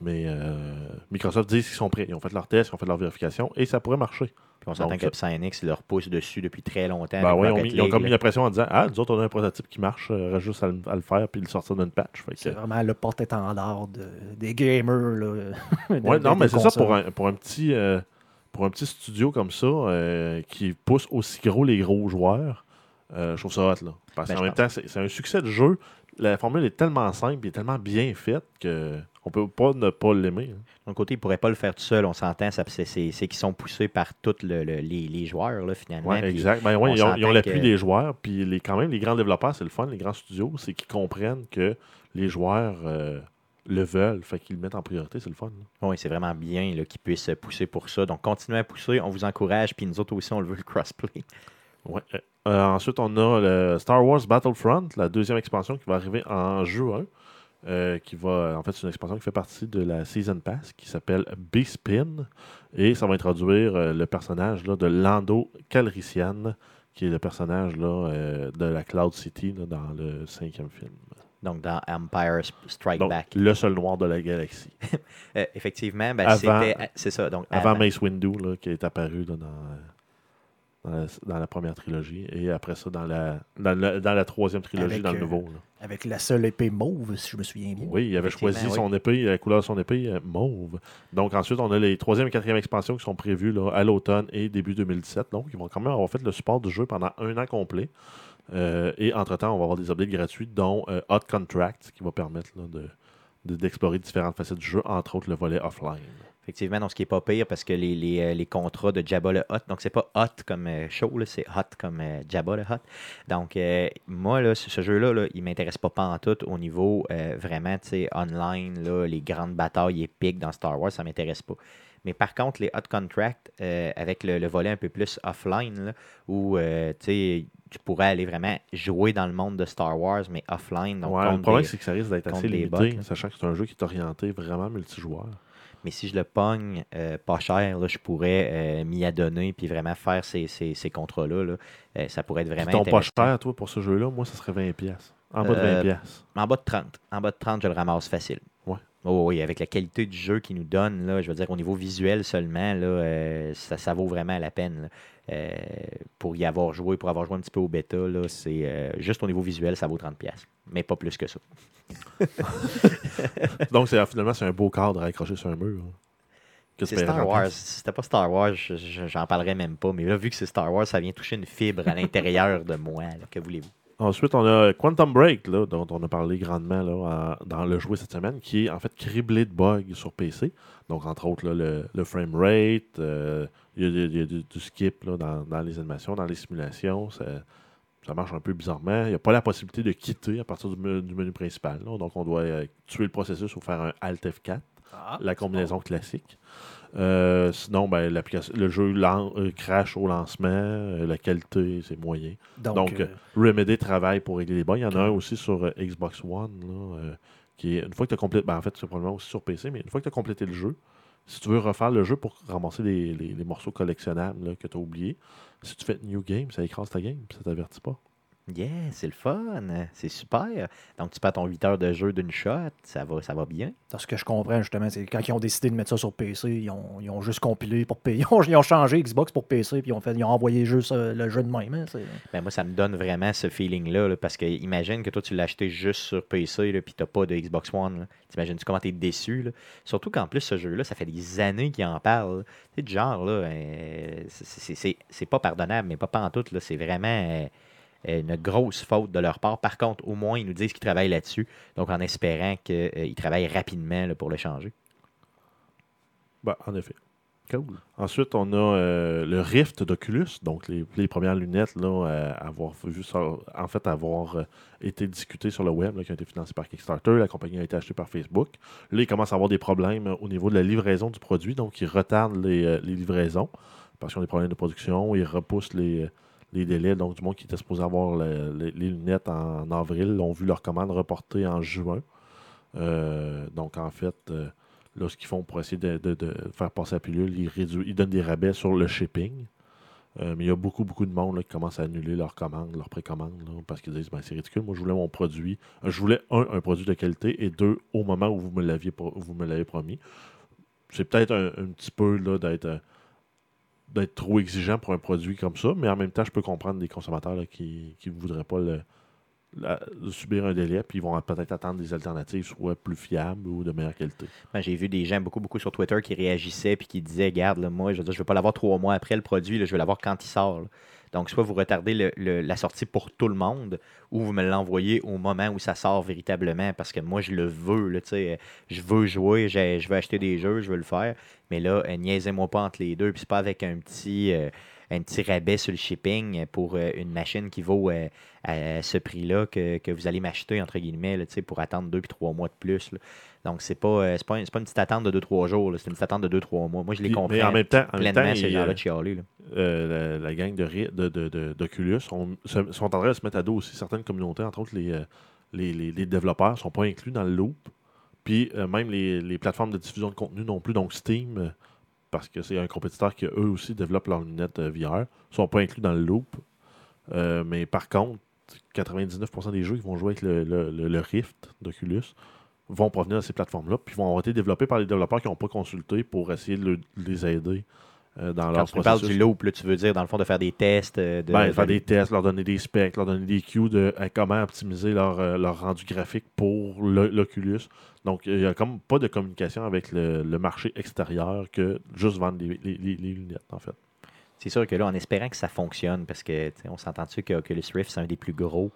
Mais euh, Microsoft dit qu'ils sont prêts. Ils ont fait leur test, ils ont fait leur vérification et ça pourrait marcher. Puis on s'entend que Psyonix leur pousse dessus depuis très longtemps. Ben oui, ils ont, Rocket mis- ils ont League, comme mis la pression en disant Ah, nous autres, on a un prototype qui marche, euh, reste juste à, le- à le faire puis le sortir d'une patch. Fait que- C'est vraiment le porte-étendard de- des gamers. Là, de- Ouais, non, des mais c'est ça pour un, pour un petit euh, pour un petit studio comme ça euh, qui pousse aussi gros les gros joueurs. Euh, je trouve ça hot là. Parce Ben, qu'en même temps, c'est un succès de jeu. La formule est tellement simple et tellement bien faite que on peut pas ne pas l'aimer. hein. D'un côté, ils ne pourraient pas le faire tout seul, on s'entend. C'est qu'ils sont poussés par tous les, les joueurs, là, finalement. Ouais, exact. Ben, ouais, on ils ont, l'appui que- des joueurs. Puis les, quand même, les grands développeurs, c'est le fun, les grands studios, c'est qu'ils comprennent que les joueurs euh, le veulent. Fait qu'ils le mettent en priorité, c'est le fun. là. Oui, c'est vraiment bien qu'ils puissent pousser pour ça. Donc, continuez à pousser, on vous encourage, puis nous autres aussi, on le veut, le crossplay. Ouais. Euh, ensuite, on a le Star Wars Battlefront, la deuxième expansion qui va arriver en juin. euh, qui va, en fait, c'est une expansion qui fait partie de la Season Pass qui s'appelle B-Spin. Et ça va introduire euh, le personnage là, de Lando Calrissian, qui est le personnage là, euh, de la Cloud City là, dans le cinquième film. Donc, dans Empire Strike Donc, Back. le seul noir de la galaxie. Euh, effectivement, ben, Avant- c'était. C'est ça. Donc, Avant avant- Mace Windu, là, qui est apparu dans, euh, dans, la, dans la première trilogie. Et après ça, dans la, dans la, dans la troisième trilogie, Avec, dans le euh, nouveau. là. Avec la seule épée mauve, si je me souviens bien. Oui, il avait choisi oui. son épée, la couleur de son épée euh, mauve. Donc ensuite, on a les troisième et quatrième expansions qui sont prévues là, à l'automne et début 2017. Donc, ils vont quand même avoir fait le support du jeu pendant un an complet. Euh, et entre-temps, on va avoir des updates gratuits, dont euh, Hot Contract, qui va permettre là, de- d'explorer différentes facettes du jeu, entre autres le volet offline. Effectivement, donc ce qui n'est pas pire parce que les, les, euh, les contrats de Jabba le Hot, donc c'est pas hot comme euh, là, c'est hot comme euh, Jabba le Hot. Donc, euh, moi, là, ce ce jeu-là, là, il m'intéresse pas pantoute au niveau euh, vraiment, tu sais, online, là, les grandes batailles épiques dans Star Wars, ça m'intéresse pas. Mais par contre, les Hot Contract, euh, avec le, le volet un peu plus offline, là, où euh, tu sais, tu pourrais aller vraiment jouer dans le monde de Star Wars, mais offline. Donc Ouais, le problème, c'est que ça risque d'être assez limité, bots, sachant que c'est un jeu qui est orienté vraiment multijoueur. Mais si je le pogne euh, pas cher, là, je pourrais euh, m'y adonner puis vraiment faire ces, ces, ces contrats-là. là. Euh, ça pourrait être vraiment tombe pas cher, toi, pour ce jeu-là, moi, ça serait 20$. pièces En bas de Euh, 20$. pièces. En bas de 30. En bas de 30, je le ramasse facile. Ouais. Oh, oui, avec la qualité du jeu qu'il nous donne, là, je veux dire, au niveau visuel seulement, là, euh, ça, ça vaut vraiment la peine. là. Euh, pour y avoir joué, pour avoir joué un petit peu au bêta, c'est euh, juste au niveau visuel, ça vaut 30$. Mais pas plus que ça. Donc, finalement, c'est un beau cadre à accrocher sur un mur. hein. C'est Star 30$. Wars. Si c'était pas Star Wars, je- je- j'en parlerais même pas. Mais là, vu que c'est Star Wars, ça vient toucher une fibre à l'intérieur de moi. là. Que voulez-vous? Ensuite, on a Quantum Break, là, dont on a parlé grandement là, en- dans le jouet cette semaine, qui est en fait criblé de bugs sur PC. Donc, entre autres, là, le, le frame rate, euh, il y a, il y a du, du skip là, dans, dans les animations, dans les simulations. Ça, ça marche un peu bizarrement. Il n'y a pas la possibilité de quitter à partir du, me- du menu principal. là. Donc, on doit euh, tuer le processus ou faire un Alt F4 Ah, la combinaison classique. Euh, sinon, ben, l'application, le jeu euh, crash au lancement, euh, la qualité, c'est moyen. Donc, Donc, Remedy travaille pour régler les bugs. Il y en a un aussi sur Xbox One, là, qui est, une fois que tu as complété, ben, en fait, c'est probablement aussi sur PC, mais une fois que tu as complété le jeu, si tu veux refaire le jeu pour ramasser les, les- morceaux collectionnables que tu as oubliés, si tu fais New Game, ça écrase ta game, ça t'avertit pas. Yeah, c'est le fun. C'est super. Donc, tu perds ton 8 heures de jeu d'une shot. Ça va, ça va bien. Dans ce que je comprends, justement, c'est quand ils ont décidé de mettre ça sur PC, ils ont, ils ont juste compilé pour payer. Ils ont, ils ont changé Xbox pour PC, puis ils ont, fait, ils ont envoyé juste euh, le jeu de même. hein, Ben, moi, ça me donne vraiment ce feeling-là. là, parce que imagine que toi, tu l'as acheté juste sur PC, là, puis tu n'as pas de Xbox One. T'imagines-tu comment tu es déçu? là? Surtout qu'en plus, ce jeu-là, ça fait des années qu'il en parle. C'est du genre, là, euh, c'est pas pardonnable, mais pas pantoute. là. C'est vraiment euh, une grosse faute de leur part. Par contre, au moins, ils nous disent qu'ils travaillent là-dessus. Donc, en espérant qu'ils travaillent rapidement là, pour le changer. Ben, en effet. Cool. Ensuite, on a euh, le Rift d'Oculus, donc les, les premières lunettes là, euh, avoir ça- en fait avoir euh, été discutées sur le web, là, qui ont été financées par Kickstarter. La compagnie a été achetée par Facebook. Là, ils commencent à avoir des problèmes euh, au niveau de la livraison du produit, donc ils retardent les, euh, les livraisons parce qu'ils ont des problèmes de production. Ils repoussent les, euh, les délais. Donc, du monde qui était supposé avoir le- le- les lunettes en, avril ont vu leur commande reportée en juin. Euh, donc, en fait, euh, Là, ce qu'ils font pour essayer de, faire passer la pilule, ils, donnent des rabais sur le shipping. Euh, mais il y a beaucoup, beaucoup de monde qui commence à annuler leurs commandes, leurs précommandes, là, parce qu'ils disent ben, c'est ridicule. Moi, je voulais mon produit. euh, Je voulais, un, un produit de qualité, et deux, au moment où vous me l'aviez vous me l'avez promis. C'est peut-être un, un petit peu d'être. D'être trop exigeant pour un produit comme ça, mais en même temps, je peux comprendre des consommateurs qui ne voudraient pas subir un délai, puis ils vont peut-être attendre des alternatives soit plus fiables ou de meilleure qualité. Ben, J'ai vu des gens beaucoup, beaucoup sur Twitter qui réagissaient puis qui disaient Garde, là, moi, je je veux pas l'avoir trois mois après le produit, je veux l'avoir quand il sort. Donc, soit vous retardez la sortie pour tout le monde, ou vous me l'envoyez au moment où ça sort véritablement, parce que moi, je le veux. Là, euh, je veux jouer, je veux acheter des jeux, je veux le faire. Mais là, euh, niaisez-moi pas entre les deux, puis pas avec un petit, euh, un rabais sur le shipping pour une machine qui vaut à ce prix-là que, vous allez m'acheter, entre guillemets, là, pour attendre deux puis trois mois de plus. Donc, c'est pas, euh, pas, pas une petite attente de 2-3 jours, c'est une petite attente de 2-3 mois. Moi, je les comprends mais en même temps, en même pleinement, temps, ces gens-là de euh, la, la gang de, Ri- de, de- de- d'Oculus on- se- sont en train de se mettre à dos aussi certaines communautés, entre autres les, euh, les, les- les développeurs ne sont pas inclus dans le loop. Puis euh, même les, les plateformes de diffusion de contenu non plus, donc Steam, euh, parce que c'est un compétiteur qui eux aussi développe leurs lunettes euh, VR, sont pas inclus dans le loop. Mais par contre, 99% des jeux qui vont jouer avec le, le- le- le Rift d'Oculus vont provenir de ces plateformes-là, puis vont avoir été développés par les développeurs qui n'ont pas consulté pour essayer de le- de les aider euh, dans Quand leur tu me parles processus. du loop, là, tu veux dire, dans le fond, de faire des tests. euh, De, Ben, faire des tests, leur donner des specs, leur donner des cues de euh, comment optimiser leur, euh, leur rendu graphique pour l'Oculus. Donc, il n'y a comme pas de communication avec le, le marché extérieur que juste vendre les, les- les- les lunettes, en fait. C'est sûr que là, en espérant que ça fonctionne, parce que, on s'entend-tu que Oculus Rift, c'est un des plus gros.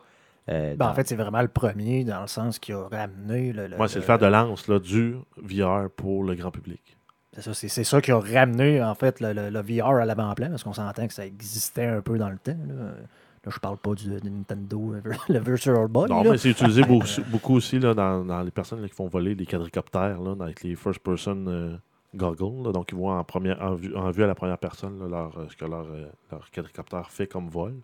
Euh, Ben, dans- en fait, c'est vraiment le premier dans le sens qui a ramené le. le- Moi, c'est le le- fer de lance là, du VR pour le grand public. C'est ça, c'est, c'est ça qui a ramené en fait le, le- le VR à l'avant-plan, parce qu'on s'entend que ça existait un peu dans le temps. Là, Là, je parle pas du, de Nintendo, le Virtual Boy. Non, là. mais c'est utilisé beaucoup, beaucoup aussi là, dans, dans les personnes là, qui font voler des quadricoptères là, avec les first-person euh, goggles. donc, ils voient en, première, en, vue, en vue à la première personne là, leur, euh, ce que leur, leur quadricoptère fait comme vol.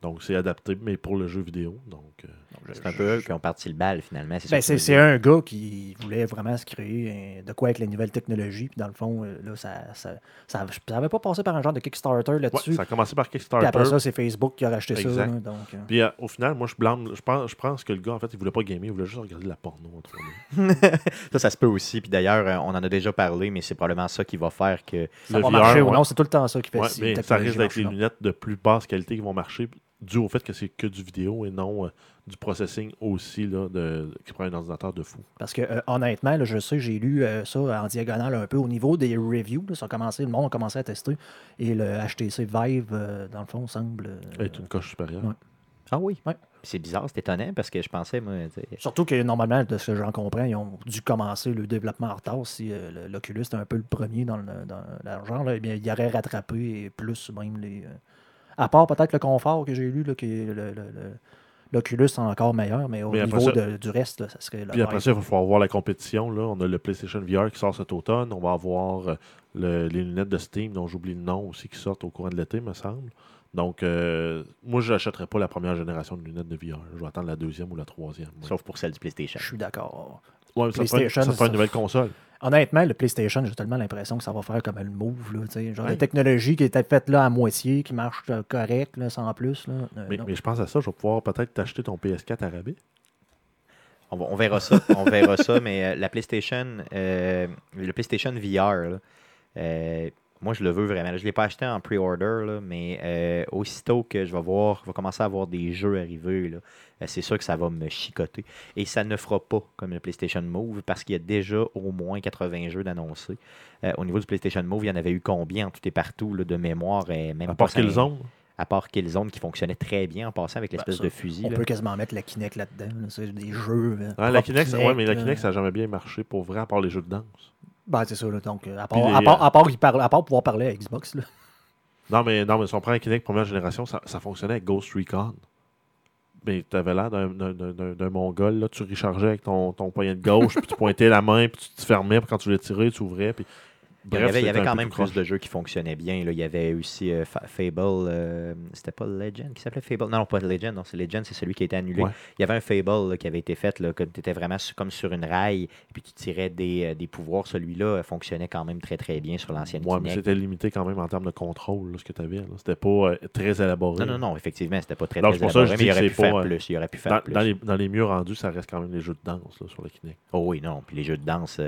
Donc, c'est adapté, mais pour le jeu vidéo. Donc, euh, c'est un peu eux qui ont parti le bal, finalement. C'est, Ben, un gars qui voulait vraiment se créer de quoi avec les nouvelles technologies. Puis dans le fond, euh, là, ça ça, ça, ça avait pas passé par un genre de Kickstarter ouais, là-dessus. ça a commencé par puis Kickstarter. après ça, c'est Facebook qui a racheté ça. Là, donc, euh, Puis euh, au final, moi, je blâme, je pense, je pense que le gars, en fait, il voulait pas gamer, il voulait juste regarder de la porno en 3D. Ça, ça se peut aussi. Puis d'ailleurs, on en a déjà parlé, mais c'est probablement ça qui va faire que. ça Le va VR, marcher ou ouais. non, c'est tout le temps ça qui fait Ouais, si mais une ça risque d'être les lunettes de plus basse qualité qui vont marcher, dû au fait que c'est que du vidéo et non euh, du processing aussi, là, de, qui prend un ordinateur de fou. Parce que euh, honnêtement, là, je sais, j'ai lu euh, ça en diagonale un peu au niveau des reviews. là, ça a commencé, le monde a commencé à tester. Et le HTC Vive, euh, dans le fond, semble. euh, Être une coche supérieure. ouais. Ah oui? Ouais. C'est bizarre, c'est étonnant parce que je pensais, moi. Surtout que normalement, de ce que j'en comprends, ils ont dû commencer le développement en retard. Si euh, l'Oculus était un peu le premier dans le dans le genre, là, eh bien, il aurait rattrapé et plus même les. À part peut-être le confort que j'ai lu, là, que le- le- le- l'Oculus est encore meilleur, mais au Mais niveau ça- de- du reste, là, ça serait le Puis après ça, il va falloir voir la compétition. Là. On a le PlayStation VR qui sort cet automne. On va avoir euh, le- les lunettes de Steam, dont j'oublie le nom aussi, qui sortent au courant de l'été, me semble. Donc, euh, moi, je n'achèterai pas la première génération de lunettes de VR. Je vais attendre la deuxième ou la troisième. Sauf pour celle du PlayStation. Je suis d'accord. Ouais, ça prend- PlayStation, ça prend une nouvelle console. Honnêtement, le PlayStation, j'ai tellement l'impression que ça va faire comme le Move. Là, genre Ouais. de technologie qui était faite là à moitié, qui marche euh, correct, là, sans plus. Là. Euh, Mais, je pense à ça, je vais pouvoir peut-être t'acheter ton PS4 à rabais. On, va- on verra ça. on verra ça, mais euh, la PlayStation, euh, le PlayStation VR, là, euh, moi je le veux vraiment. Je ne l'ai pas acheté en pre-order, mais euh, aussitôt que je vais voir, je vais commencer à voir des jeux arriver, là, euh, c'est sûr que ça va me chicoter. Et ça ne fera pas comme le PlayStation Move parce qu'il y a déjà au moins 80 jeux d'annoncés. Euh, au niveau du PlayStation Move, il y en avait eu combien en tout et partout là, de mémoire et même À part qu'ils ont. À part Killzone qui fonctionnait très bien en passant avec l'espèce ça, de fusil. On là. peut quasiment mettre la Kinect là-dedans. là, c'est des jeux. Ah, la Kinect, ça- ouais, mais la. Kinect, ça n'a jamais bien marché pour vrai, à part les jeux de danse. Ben, c'est ça. Là, donc, euh, à, part, les, à, part, euh, à, part, il parle- à part pouvoir parler à Xbox. Là. Non, mais, non, mais si on prend la Kinect première génération, ça, ça fonctionnait avec Ghost Recon. Mais tu avais l'air d'un- d'un- d'un d'un- d'un mongol. Là. Tu rechargeais avec ton, ton poignet de gauche, puis tu pointais la main, puis tu te fermais, puis quand tu voulais tirer, tu ouvrais. Puis... Il y Bref, avait, il y avait quand même plus de jeux qui fonctionnaient bien. là. Il y avait aussi euh, Fa- Fable. euh, c'était pas Legend qui s'appelait Fable? Non, non, pas Legend. Non, c'est Legend, c'est celui qui a été annulé. Ouais. Il y avait un Fable là, qui avait été fait, là, tu étais vraiment su- comme sur une rail, et puis tu tirais des, euh, des pouvoirs. Celui-là fonctionnait quand même très très bien sur l'ancienne Ouais, mais c'était limité quand même en termes de contrôle, là, ce que tu avais. C'était pas euh, très élaboré. Non, non, non, effectivement, c'était pas très, Non, très c'est pour ça élaboré, mais il aurait pu faire plus. Il aurait pu faire Dans, plus. dans les, dans les mieux rendus, ça reste quand même les jeux de danse sur la Kinect. Oh oui, non. Puis les jeux de danse,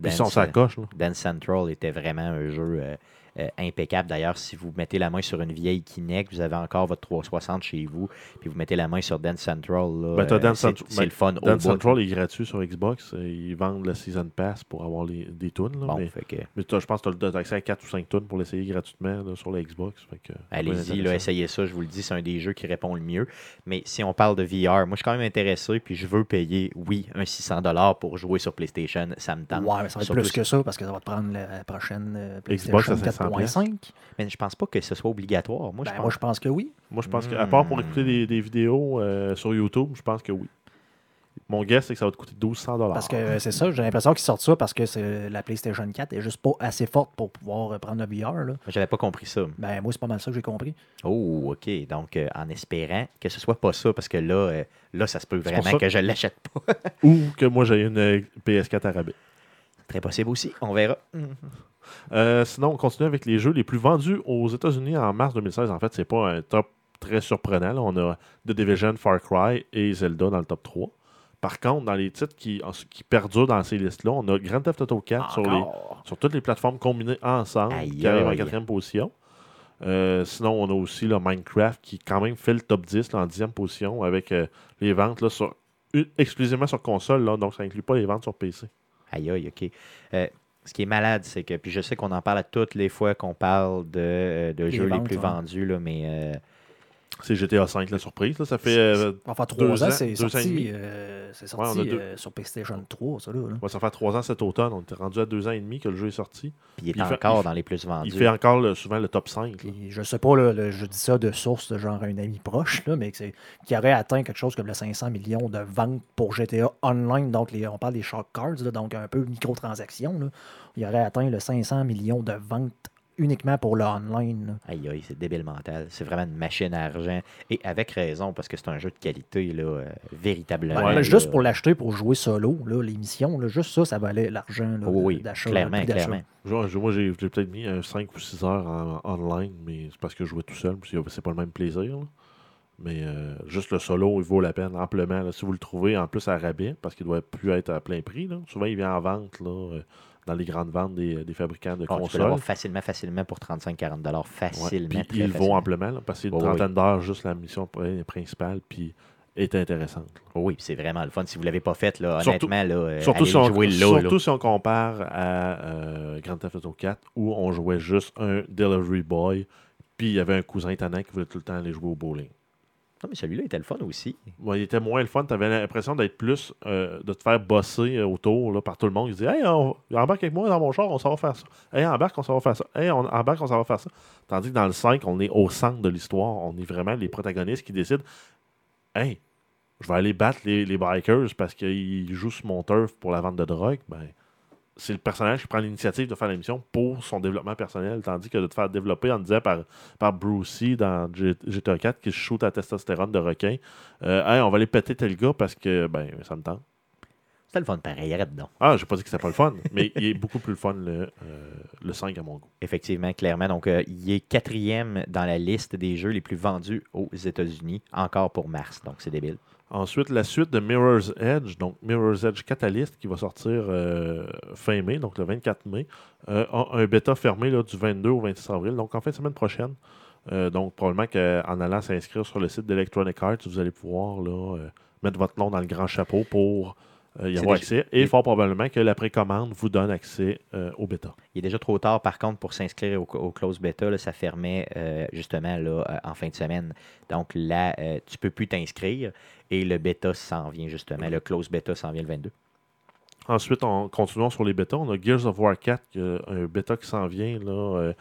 Puis ils Dance, sont sur la euh, coche. Là. Dance Central était vraiment un jeu euh, euh, impeccable. D'ailleurs, si vous mettez la main sur une vieille Kinect, vous avez encore votre 360 chez vous, puis vous mettez la main sur Dance Central. là, Ben, t'as euh, Dance c'est Central- c'est ben, le fun Dance. Central est gratuit sur Xbox. et Ils vendent le Season Pass pour avoir les, des tunes. là, Bon, mais fait que, mais t'as- je pense que tu as accès à 4 ou 5 tunes pour l'essayer gratuitement là, sur la Xbox. Allez-y, essayez ça, je vous le dis, c'est un des jeux qui répond le mieux. Mais si on parle de VR, moi je suis quand même intéressé, puis je veux payer, oui, un 600$ pour jouer sur PlayStation, ça me tente. Ouais, mais ça va être Surtout plus que ça parce que ça va te prendre la prochaine euh, Xbox PlayStation à 500 4.5. Mais je pense pas que ce soit obligatoire. Moi, je Ben, pense moi, je pense que oui. Moi, je pense qu'à part pour Hmm. écouter des, des vidéos euh, sur YouTube, je pense que oui. Mon guess, c'est que ça va te coûter 1200 Parce que euh, c'est ça, j'ai l'impression qu'ils sortent ça parce que c'est- la PlayStation 4 est juste pas assez forte pour pouvoir euh, prendre le VR. Là. J'avais pas compris ça. Ben, moi, c'est pas mal ça que j'ai compris. Oh, OK. Donc, euh, en espérant que ce soit pas ça, parce que là, euh, là ça se peut vraiment ça- que je l'achète pas. Ou que moi, j'ai une euh, PS4 à rabais. Très possible aussi. On verra. Euh, sinon, on continue avec les jeux les plus vendus aux États-Unis en mars 2016. En fait, c'est pas un top très surprenant. là. On a The Division, Far Cry et Zelda dans le top 3. Par contre, dans les titres qui, qui perdurent dans ces listes-là, on a Grand Theft Auto 4 sur, les, Encore? sur toutes les plateformes combinées ensemble, Aïe, qui arrive en quatrième position. Euh, sinon, on a aussi Minecraft qui quand même fait le top 10 là, en dixième position avec euh, les ventes là, sur, exclusivement sur console, là, donc ça inclut pas les ventes sur PC. Aïe, aïe, OK. Euh, ce qui est malade, c'est que, puis je sais qu'on en parle à toutes les fois qu'on parle de, euh, de jeux les ventes, plus vendus, là, mais euh, C'est GTA 5 la surprise. Là, ça fait euh, Enfin, deux trois ans, ans, c'est sorti, euh, Ouais, sorti deux- euh, sur PlayStation 3, ça là. là. ouais, ça fait trois ans cet automne. On était rendu à deux ans et demi que le jeu est sorti. puis il est Puis il fait- encore dans les plus vendus. Il fait encore le- souvent le top 5. là. Puis je sais pas, là, le- je dis ça de source de genre un ami proche, là, mais qui aurait atteint quelque chose comme le 500 millions de ventes pour GTA Online. Donc, les- on parle des shock cards, là, donc un peu microtransactions. là. Il aurait atteint le 500 millions de ventes uniquement pour le online. là. Aïe, aïe, c'est débile mental. C'est vraiment une machine à argent. Et avec raison, parce que c'est un jeu de qualité, là, euh, véritablement. Là. juste pour l'acheter pour jouer solo, là, l'émission, là, juste ça, ça valait l'argent là, Oui, oui, d'achat. clairement, clairement. Moi, j'ai peut-être mis 5 ou 6 heures en, online, mais c'est parce que je jouais tout seul. puis C'est pas le même plaisir. là. Mais euh, juste le solo, il vaut la peine amplement. là. Si vous le trouvez en plus à rabais, parce qu'il doit plus être à plein prix. là. Souvent, il vient en vente là, euh, dans les grandes ventes des, des fabricants de Oh, tu peux consoles. l'avoir facilement, facilement pour 35-40 Ouais, facilement. puis très il vaut facilement. amplement, là, parce que c'est une oui. trentaine d'heures, juste la mission pr- principale, puis est intéressante. Oh Oui, c'est vraiment le fun. Si vous ne l'avez pas fait, là, Surtout- honnêtement, là, euh, Surtout, allez si on, jouer surtout là. si on compare à euh, Grand Theft Auto 4 où on jouait juste un delivery boy, puis il y avait un cousin étonnant qui voulait tout le temps aller jouer au bowling. Non, mais celui-là était le fun aussi. Moi, il était moins le fun. Tu avais l'impression d'être plus, euh, de te faire bosser euh, autour là, par tout le monde. Il disait Hey, on, embarque avec moi dans mon char, on s'en va faire ça. Hey, embarque, on s'en va faire ça. Hey, on, embarque, on s'en va faire ça. Tandis que dans le 5, on est au centre de l'histoire. On est vraiment les protagonistes qui décident Hey, je vais aller battre les, les bikers parce qu'ils jouent sur mon turf pour la vente de drogue. Ben, c'est le personnage qui prend l'initiative de faire la mission pour son développement personnel, tandis que de te faire développer, on disait par, par Brucey dans GTA 4 qui shoot à testostérone de requin. Euh, Hey, on va aller péter tel gars parce que ben ça me tente. C'était le fun pareil, arrête donc. Ah, j'ai pas dit que c'était pas le fun, mais il est beaucoup plus le fun le, euh, le 5 à mon goût. Effectivement, clairement. Donc, euh, il est quatrième dans la liste des jeux les plus vendus aux États-Unis, encore pour mars. Donc, c'est débile. Ensuite, la suite de Mirror's Edge, donc Mirror's Edge Catalyst, qui va sortir euh, fin mai, donc le 24 mai, euh, un bêta fermé là, du 22 au 26 avril, donc en fin de semaine prochaine. Euh, donc, probablement qu'en allant s'inscrire sur le site d'Electronic Arts, vous allez pouvoir là, euh, mettre votre nom dans le grand chapeau pour euh, y avoir accès. Et il- fort probablement que la précommande vous donne accès euh, au bêta. Il est déjà trop tard, par contre, pour s'inscrire au, au close beta. là, ça fermait euh, justement là, euh, en fin de semaine. Donc là, tu peux plus t'inscrire et le bêta s'en vient justement. Le close beta s'en vient le 22. Ensuite, en continuant sur les bêtas, on a Gears of War 4, qui a un bêta qui s'en vient là,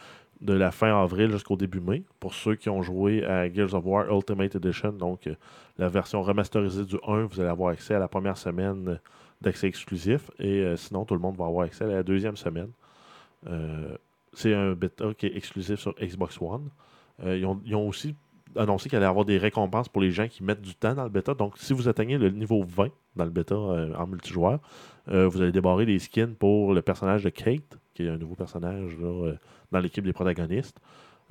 de la fin avril jusqu'au début mai. Pour ceux qui ont joué à Gears of War Ultimate Edition, donc la version remasterisée du 1, vous allez avoir accès à la première semaine d'accès exclusif. Et euh, sinon, tout le monde va avoir accès à la deuxième semaine. Euh, c'est un bêta qui est exclusif sur Xbox One. Euh, ils, ont, aussi annoncé qu'il allait avoir des récompenses pour les gens qui mettent du temps dans le bêta. Donc, si vous atteignez le niveau 20 dans le bêta en multijoueur, vous allez débarrer des skins pour le personnage de Kate, qui est un nouveau personnage dans l'équipe des protagonistes.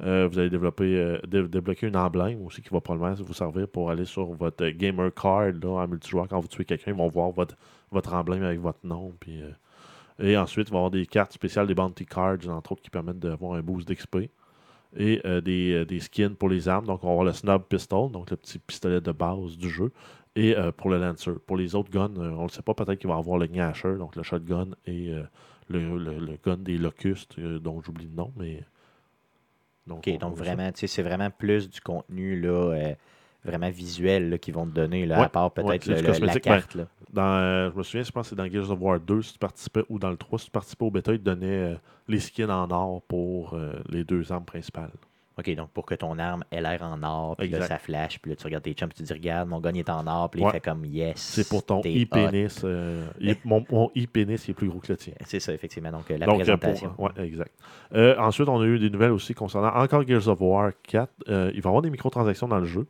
Euh, vous allez développer, euh, dé- débloquer une emblème aussi qui va probablement vous servir pour aller sur votre gamer card là, en multijoueur. Quand vous tuez quelqu'un, ils vont voir votre, votre emblème avec votre nom. Euh, et ensuite, il va y avoir des cartes spéciales, des bounty cards, entre autres, qui permettent d'avoir un boost d'XP. Et des, des skins pour les armes. Donc, on va avoir le Snob Pistol, donc le petit pistolet de base du jeu. Et pour le Lancer. Pour les autres guns, on ne le sait pas, peut-être qu'il va avoir le Gnasher, donc le shotgun, et le, le- le gun des locustes, dont j'oublie le nom, mais. Donc, OK, on- on donc vraiment, tu sais, c'est vraiment plus du contenu là, euh, vraiment visuel qu'ils vont te donner, là, Ouais, à part ouais, peut-être le- la ben, carte. là. Dans, euh, je me souviens, je pense que c'est dans Gears of War 2, si tu participais, ou dans le 3, si tu participais au bêta, ils te donnaient euh, les skins en or pour les deux armes principales. OK, donc pour que ton arme ait l'air en or, puis là, ça flash, puis là, tu regardes tes chums, tu te dis, regarde, mon gun il est en or, puis Ouais. il fait comme yes. C'est pour ton e-pénis. euh, mon mon e-pénis il est plus gros que le tien. C'est ça, effectivement. Donc, euh, la Donc, euh, présentation. pour- ouais, exact. Euh, ensuite, on a eu des nouvelles aussi concernant encore Gears of War 4. Euh, il va y avoir des microtransactions dans le jeu.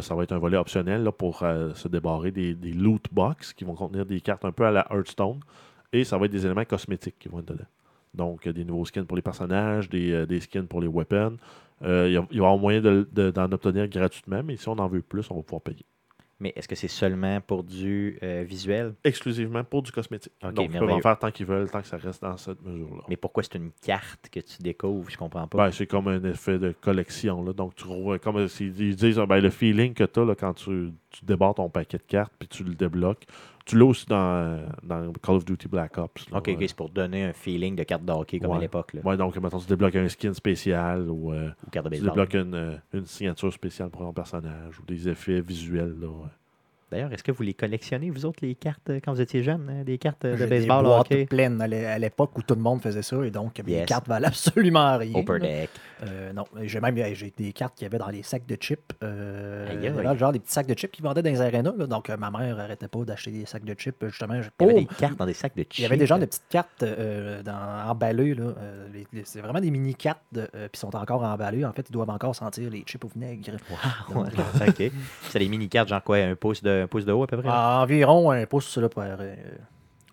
Ça va être un volet optionnel là, pour se débarrer des, des loot box qui vont contenir des cartes un peu à la Hearthstone. Et ça va être des éléments cosmétiques qui vont être dedans. Donc, des nouveaux skins pour les personnages, des, des skins pour les weapons. Euh, il, y a- il va y avoir moyen de- de- d'en obtenir gratuitement, mais si on en veut plus, on va pouvoir payer. Mais est-ce que c'est seulement pour du euh, visuel? Exclusivement pour du cosmétique. Donc, ils peuvent en faire tant qu'ils veulent, tant que ça reste dans cette mesure-là. Mais pourquoi c'est une carte que tu découvres? Je comprends pas. Ben, c'est comme un effet de collection. Là. Donc, tu comme euh, ils disent, ah, ben, le feeling que tu as quand tu, tu débarres ton paquet de cartes puis tu le débloques. Tu l'as aussi dans, dans Call of Duty Black Ops. là. OK, c'est pour donner un feeling de carte de hockey comme à l'époque, Ouais, donc, maintenant, tu débloques un skin spécial ou euh, ou carte de tu débloques une, euh, une signature spéciale pour ton personnage ou des effets visuels. Là. D'ailleurs, est-ce que vous les collectionnez, vous autres, les cartes, euh, quand vous étiez jeunes, hein, des cartes euh, de baseball, des boîtes hockey? pleines à l'é- à l'époque où tout le monde faisait ça et donc mes Yes. cartes valent absolument rien. Upper. Deck. Euh, non, j'ai même j'ai des cartes qu'il y avait dans les sacs de chips. Euh, là, genre des petits sacs de chips qu'ils vendaient dans les arénas. là. donc ma mère arrêtait pas d'acheter des sacs de chips justement Il y avait des cartes dans des sacs de chips. Il y avait des genres de petites cartes euh, dans, emballées. C'est vraiment des mini cartes de- euh, puis sont encore emballées. En fait, ils doivent encore sentir les chips au vinaigre. Ouais, OK. C'est des mini-cartes, genre quoi, un pouce de, un pouce de haut à peu près? Environ un pouce là, par, euh,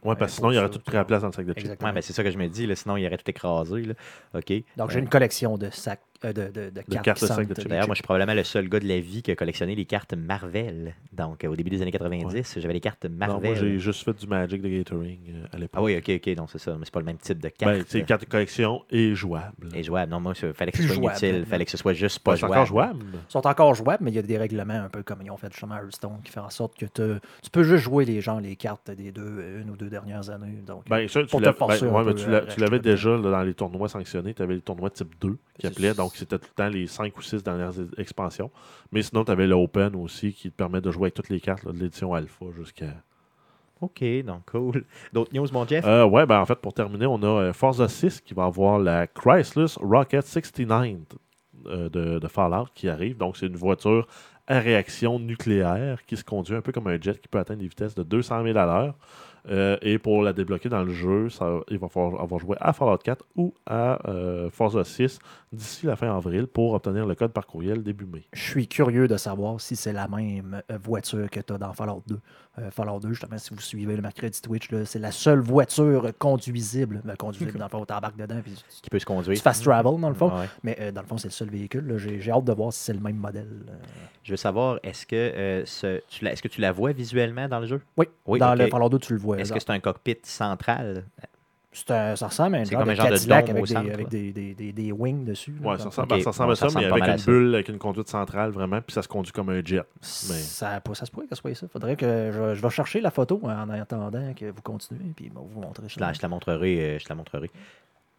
Ouais, parce que sinon, il y aurait tout pris la place dans le sac de chips. Ouais, ben, c'est ça que je me dis, là, sinon il aurait tout écrasé. Là. OK. Donc, j'ai Euh, une collection de sacs, euh, de, de, de cartes, D'ailleurs, moi, je suis probablement le seul gars de la vie qui a collectionné les cartes Marvel. Donc, euh, au début des années 90, j'avais les cartes Non, Marvel. moi, j'ai juste fait du Magic de Gathering euh, à l'époque. ah oui, OK, OK, non, c'est ça. Mais c'est pas le même type de carte. Ben, c'est carte de collection et jouable. Et jouable. Non, moi, il fallait que ce soit jouable, inutile. fallait que ce soit juste pas Ben, jouable. encore jouable. Ils sont encore jouables, mais il y a des règlements un peu comme ils ont fait justement à Hearthstone qui fait en sorte que te- tu peux juste jouer les gens les cartes des deux, une ou deux dernières années. Donc, Ben, ça, tu te forcer ben, ouais, mais tu l'avais déjà là, dans les tournois sanctionnés. Tu avais les tournois type 2 qui appelaient. Donc, c'était tout le temps les 5 ou 6 dernières expansions. Mais sinon, tu avais l'Open aussi qui te permet de jouer avec toutes les cartes là, de l'édition Alpha jusqu'à. OK, donc cool. D'autres news, mon Jeff? Euh, ouais, ben en fait, pour terminer, on a euh, Forza 6 qui va avoir la Chrysler Rocket 69 euh, de, de Fallout qui arrive. Donc, c'est une voiture à réaction nucléaire qui se conduit un peu comme un jet qui peut atteindre des vitesses de 200 000 à l'heure. Euh, et pour la débloquer dans le jeu, ça, il va falloir avoir joué à Fallout 4 ou à euh, Forza 6 d'ici la fin avril pour obtenir le code par courriel début mai. Je suis curieux de savoir si c'est la même euh, voiture que tu as dans Fallout 2. Euh, Fallout 2, justement, si vous suivez le mercredi Twitch, c'est la seule voiture conduisible. Conduisible, dans le fond, t'embarques dedans. Puis Qui peut se conduire. tu fast travel, dans le fond. Ouais. Mais euh, dans le fond, c'est le seul véhicule. J'ai hâte de voir si c'est le même modèle. euh. Je veux savoir, est-ce que, euh, ce- tu la, est-ce que tu la vois visuellement dans le jeu? Oui, Oui, dans le Fallout 2, tu le vois. Est-ce que c'est un cockpit central? C'est un- ça ressemble à un C'est genre comme de un genre de Cadillac avec, au des, centre, avec des, des, des, des wings dessus. dans ça le ressemble, ben, ça ressemble bon, à ça ça, mais avec une à bulle, avec une conduite centrale, vraiment, puis ça se conduit comme un jet. Mais- Ça, ça se pourrait que ce soit ça. Faudrait que je, je vais chercher la photo en attendant que vous continuez, puis bon, vous montrer Je ça. la, je la montrerai. euh, je te la montrerai.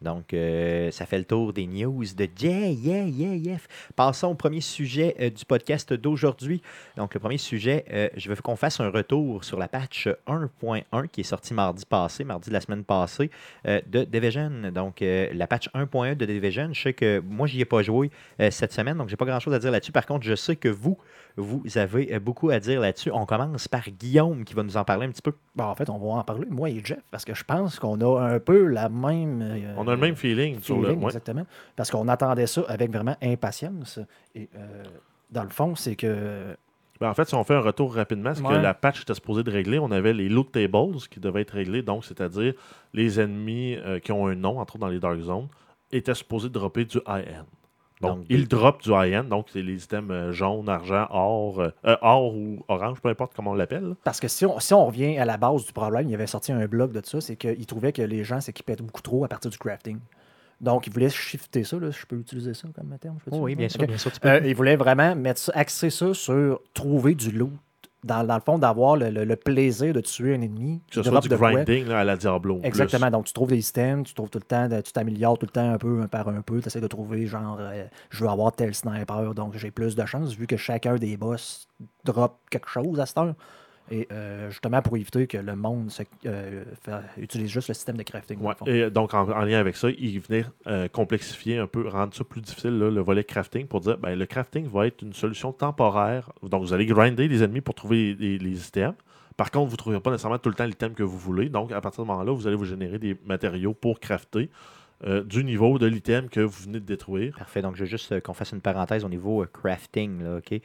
Donc, euh, ça fait le tour des news de Yeah, yeah, yeah, yeah. Passons au premier sujet euh, du podcast d'aujourd'hui. Donc, le premier sujet, euh, je veux qu'on fasse un retour sur la patch 1.1 qui est sortie mardi passé, mardi de la semaine passée, de Division. Donc, la patch 1.1 de Division, je sais que moi, j'y ai pas joué cette semaine, donc j'ai pas grand-chose à dire là-dessus. Par contre, je sais que vous, vous avez euh, beaucoup à dire là-dessus. On commence par Guillaume qui va nous en parler un petit peu. Bon, en fait, on va en parler, moi et Jeff, parce que je pense qu'on a un peu la même. euh, On a le même feeling, sur le. feeling, ouais. exactement. Parce qu'on attendait ça avec vraiment impatience. Et euh, dans le fond, c'est que. Ben, en fait, si on fait un retour rapidement, c'est Ouais. que la patch était supposée de régler. On avait les loot tables qui devaient être réglés, donc c'est-à-dire les ennemis euh, qui ont un nom, entre autres dans les Dark Zones, étaient supposés dropper du high-end. Donc, Donc, ils drop du high-end, donc c'est les items euh, jaune, argent, or, euh, euh, or ou orange, peu importe comment on l'appelle. Parce que si on, si on revient à la base du problème, il avait sorti un blog de ça, c'est qu'il trouvait que les gens s'équipaient beaucoup trop à partir du crafting. Donc, il voulait shifter ça. Là, je peux utiliser ça comme terme? je peux Oh oui, bien sûr, bien sûr, tu peux. Euh, il voulait vraiment mettre ça, axer ça sur trouver du loot. Dans, dans le fond, d'avoir le, le- le plaisir de tuer un ennemi. Que ce soit du grinding là, à la Diablo. plus. Exactement. Donc, tu trouves des items, tu trouves tout le temps, de- tu t'améliores tout le temps un peu, un par un peu. Tu essaies de trouver, genre, euh, je veux avoir tel sniper, donc j'ai plus de chances, vu que chacun des boss drop quelque chose à cette heure. Et euh, justement, pour éviter que le monde se, euh, fait- utilise juste le système de crafting. Ouais. Et donc, en, en lien avec ça, il venait euh, complexifier un peu, rendre ça plus difficile, là, le volet crafting, pour dire ben, le crafting va être une solution temporaire. Donc, vous allez grinder les ennemis pour trouver les, les items. Par contre, vous ne trouverez pas nécessairement tout le temps l'item que vous voulez. Donc, à partir de ce moment-là, vous allez vous générer des matériaux pour crafter euh, du niveau de l'item que vous venez de détruire. Parfait. Donc, je veux juste euh, qu'on fasse une parenthèse au niveau euh, crafting. Là, OK?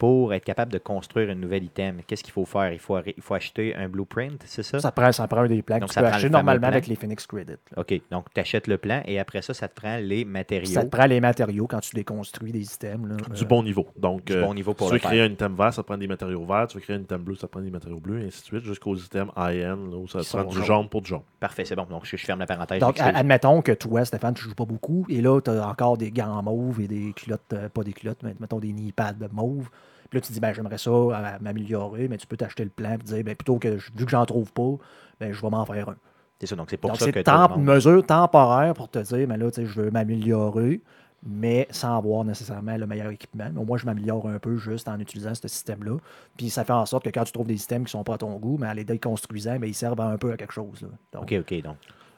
Pour être capable de construire un nouvel item, qu'est-ce qu'il faut faire? Il faut, il faut acheter un blueprint, c'est ça? Ça prend, ça prend un des plans que Donc, tu ça peux le acheter normalement plan. avec les Phoenix Credit. là. OK. Donc, tu achètes le plan et après ça, ça te prend les matériaux Ça te prend les matériaux quand tu déconstruis des items. Là, Du Euh, bon niveau. Donc, du euh, bon niveau pour tu veux créer un item vert, ça te prend des matériaux verts. Tu veux créer un item bleu, ça te prend des matériaux bleus, et ainsi de suite, jusqu'aux items high-end, là, où ça te prend du jaune pour du jaune. Parfait, c'est bon. Donc, je, je ferme la parenthèse. Donc, admettons que toi, Stéphane, tu joues pas beaucoup, et là, tu as encore des gants en mauve et des culottes, euh, pas des culottes, mais mettons des knee pads de mauve. Puis là, tu dis, ben, j'aimerais ça euh, m'améliorer, mais tu peux t'acheter le plan et dire, ben, plutôt que, vu que j'en trouve pas, ben, je vais m'en faire un. C'est ça. Donc, c'est pour Donc, ça c'est que le une mesure temporaire pour te dire, ben là, tu sais, je veux m'améliorer, mais sans avoir nécessairement le meilleur équipement. Mais au moins, je m'améliore un peu juste en utilisant ce système-là. Puis ça fait en sorte que quand tu trouves des systèmes qui sont pas à ton goût, mais en les déconstruisant, ben, ils servent un peu à quelque chose. là. Donc, OK, OK. Donc,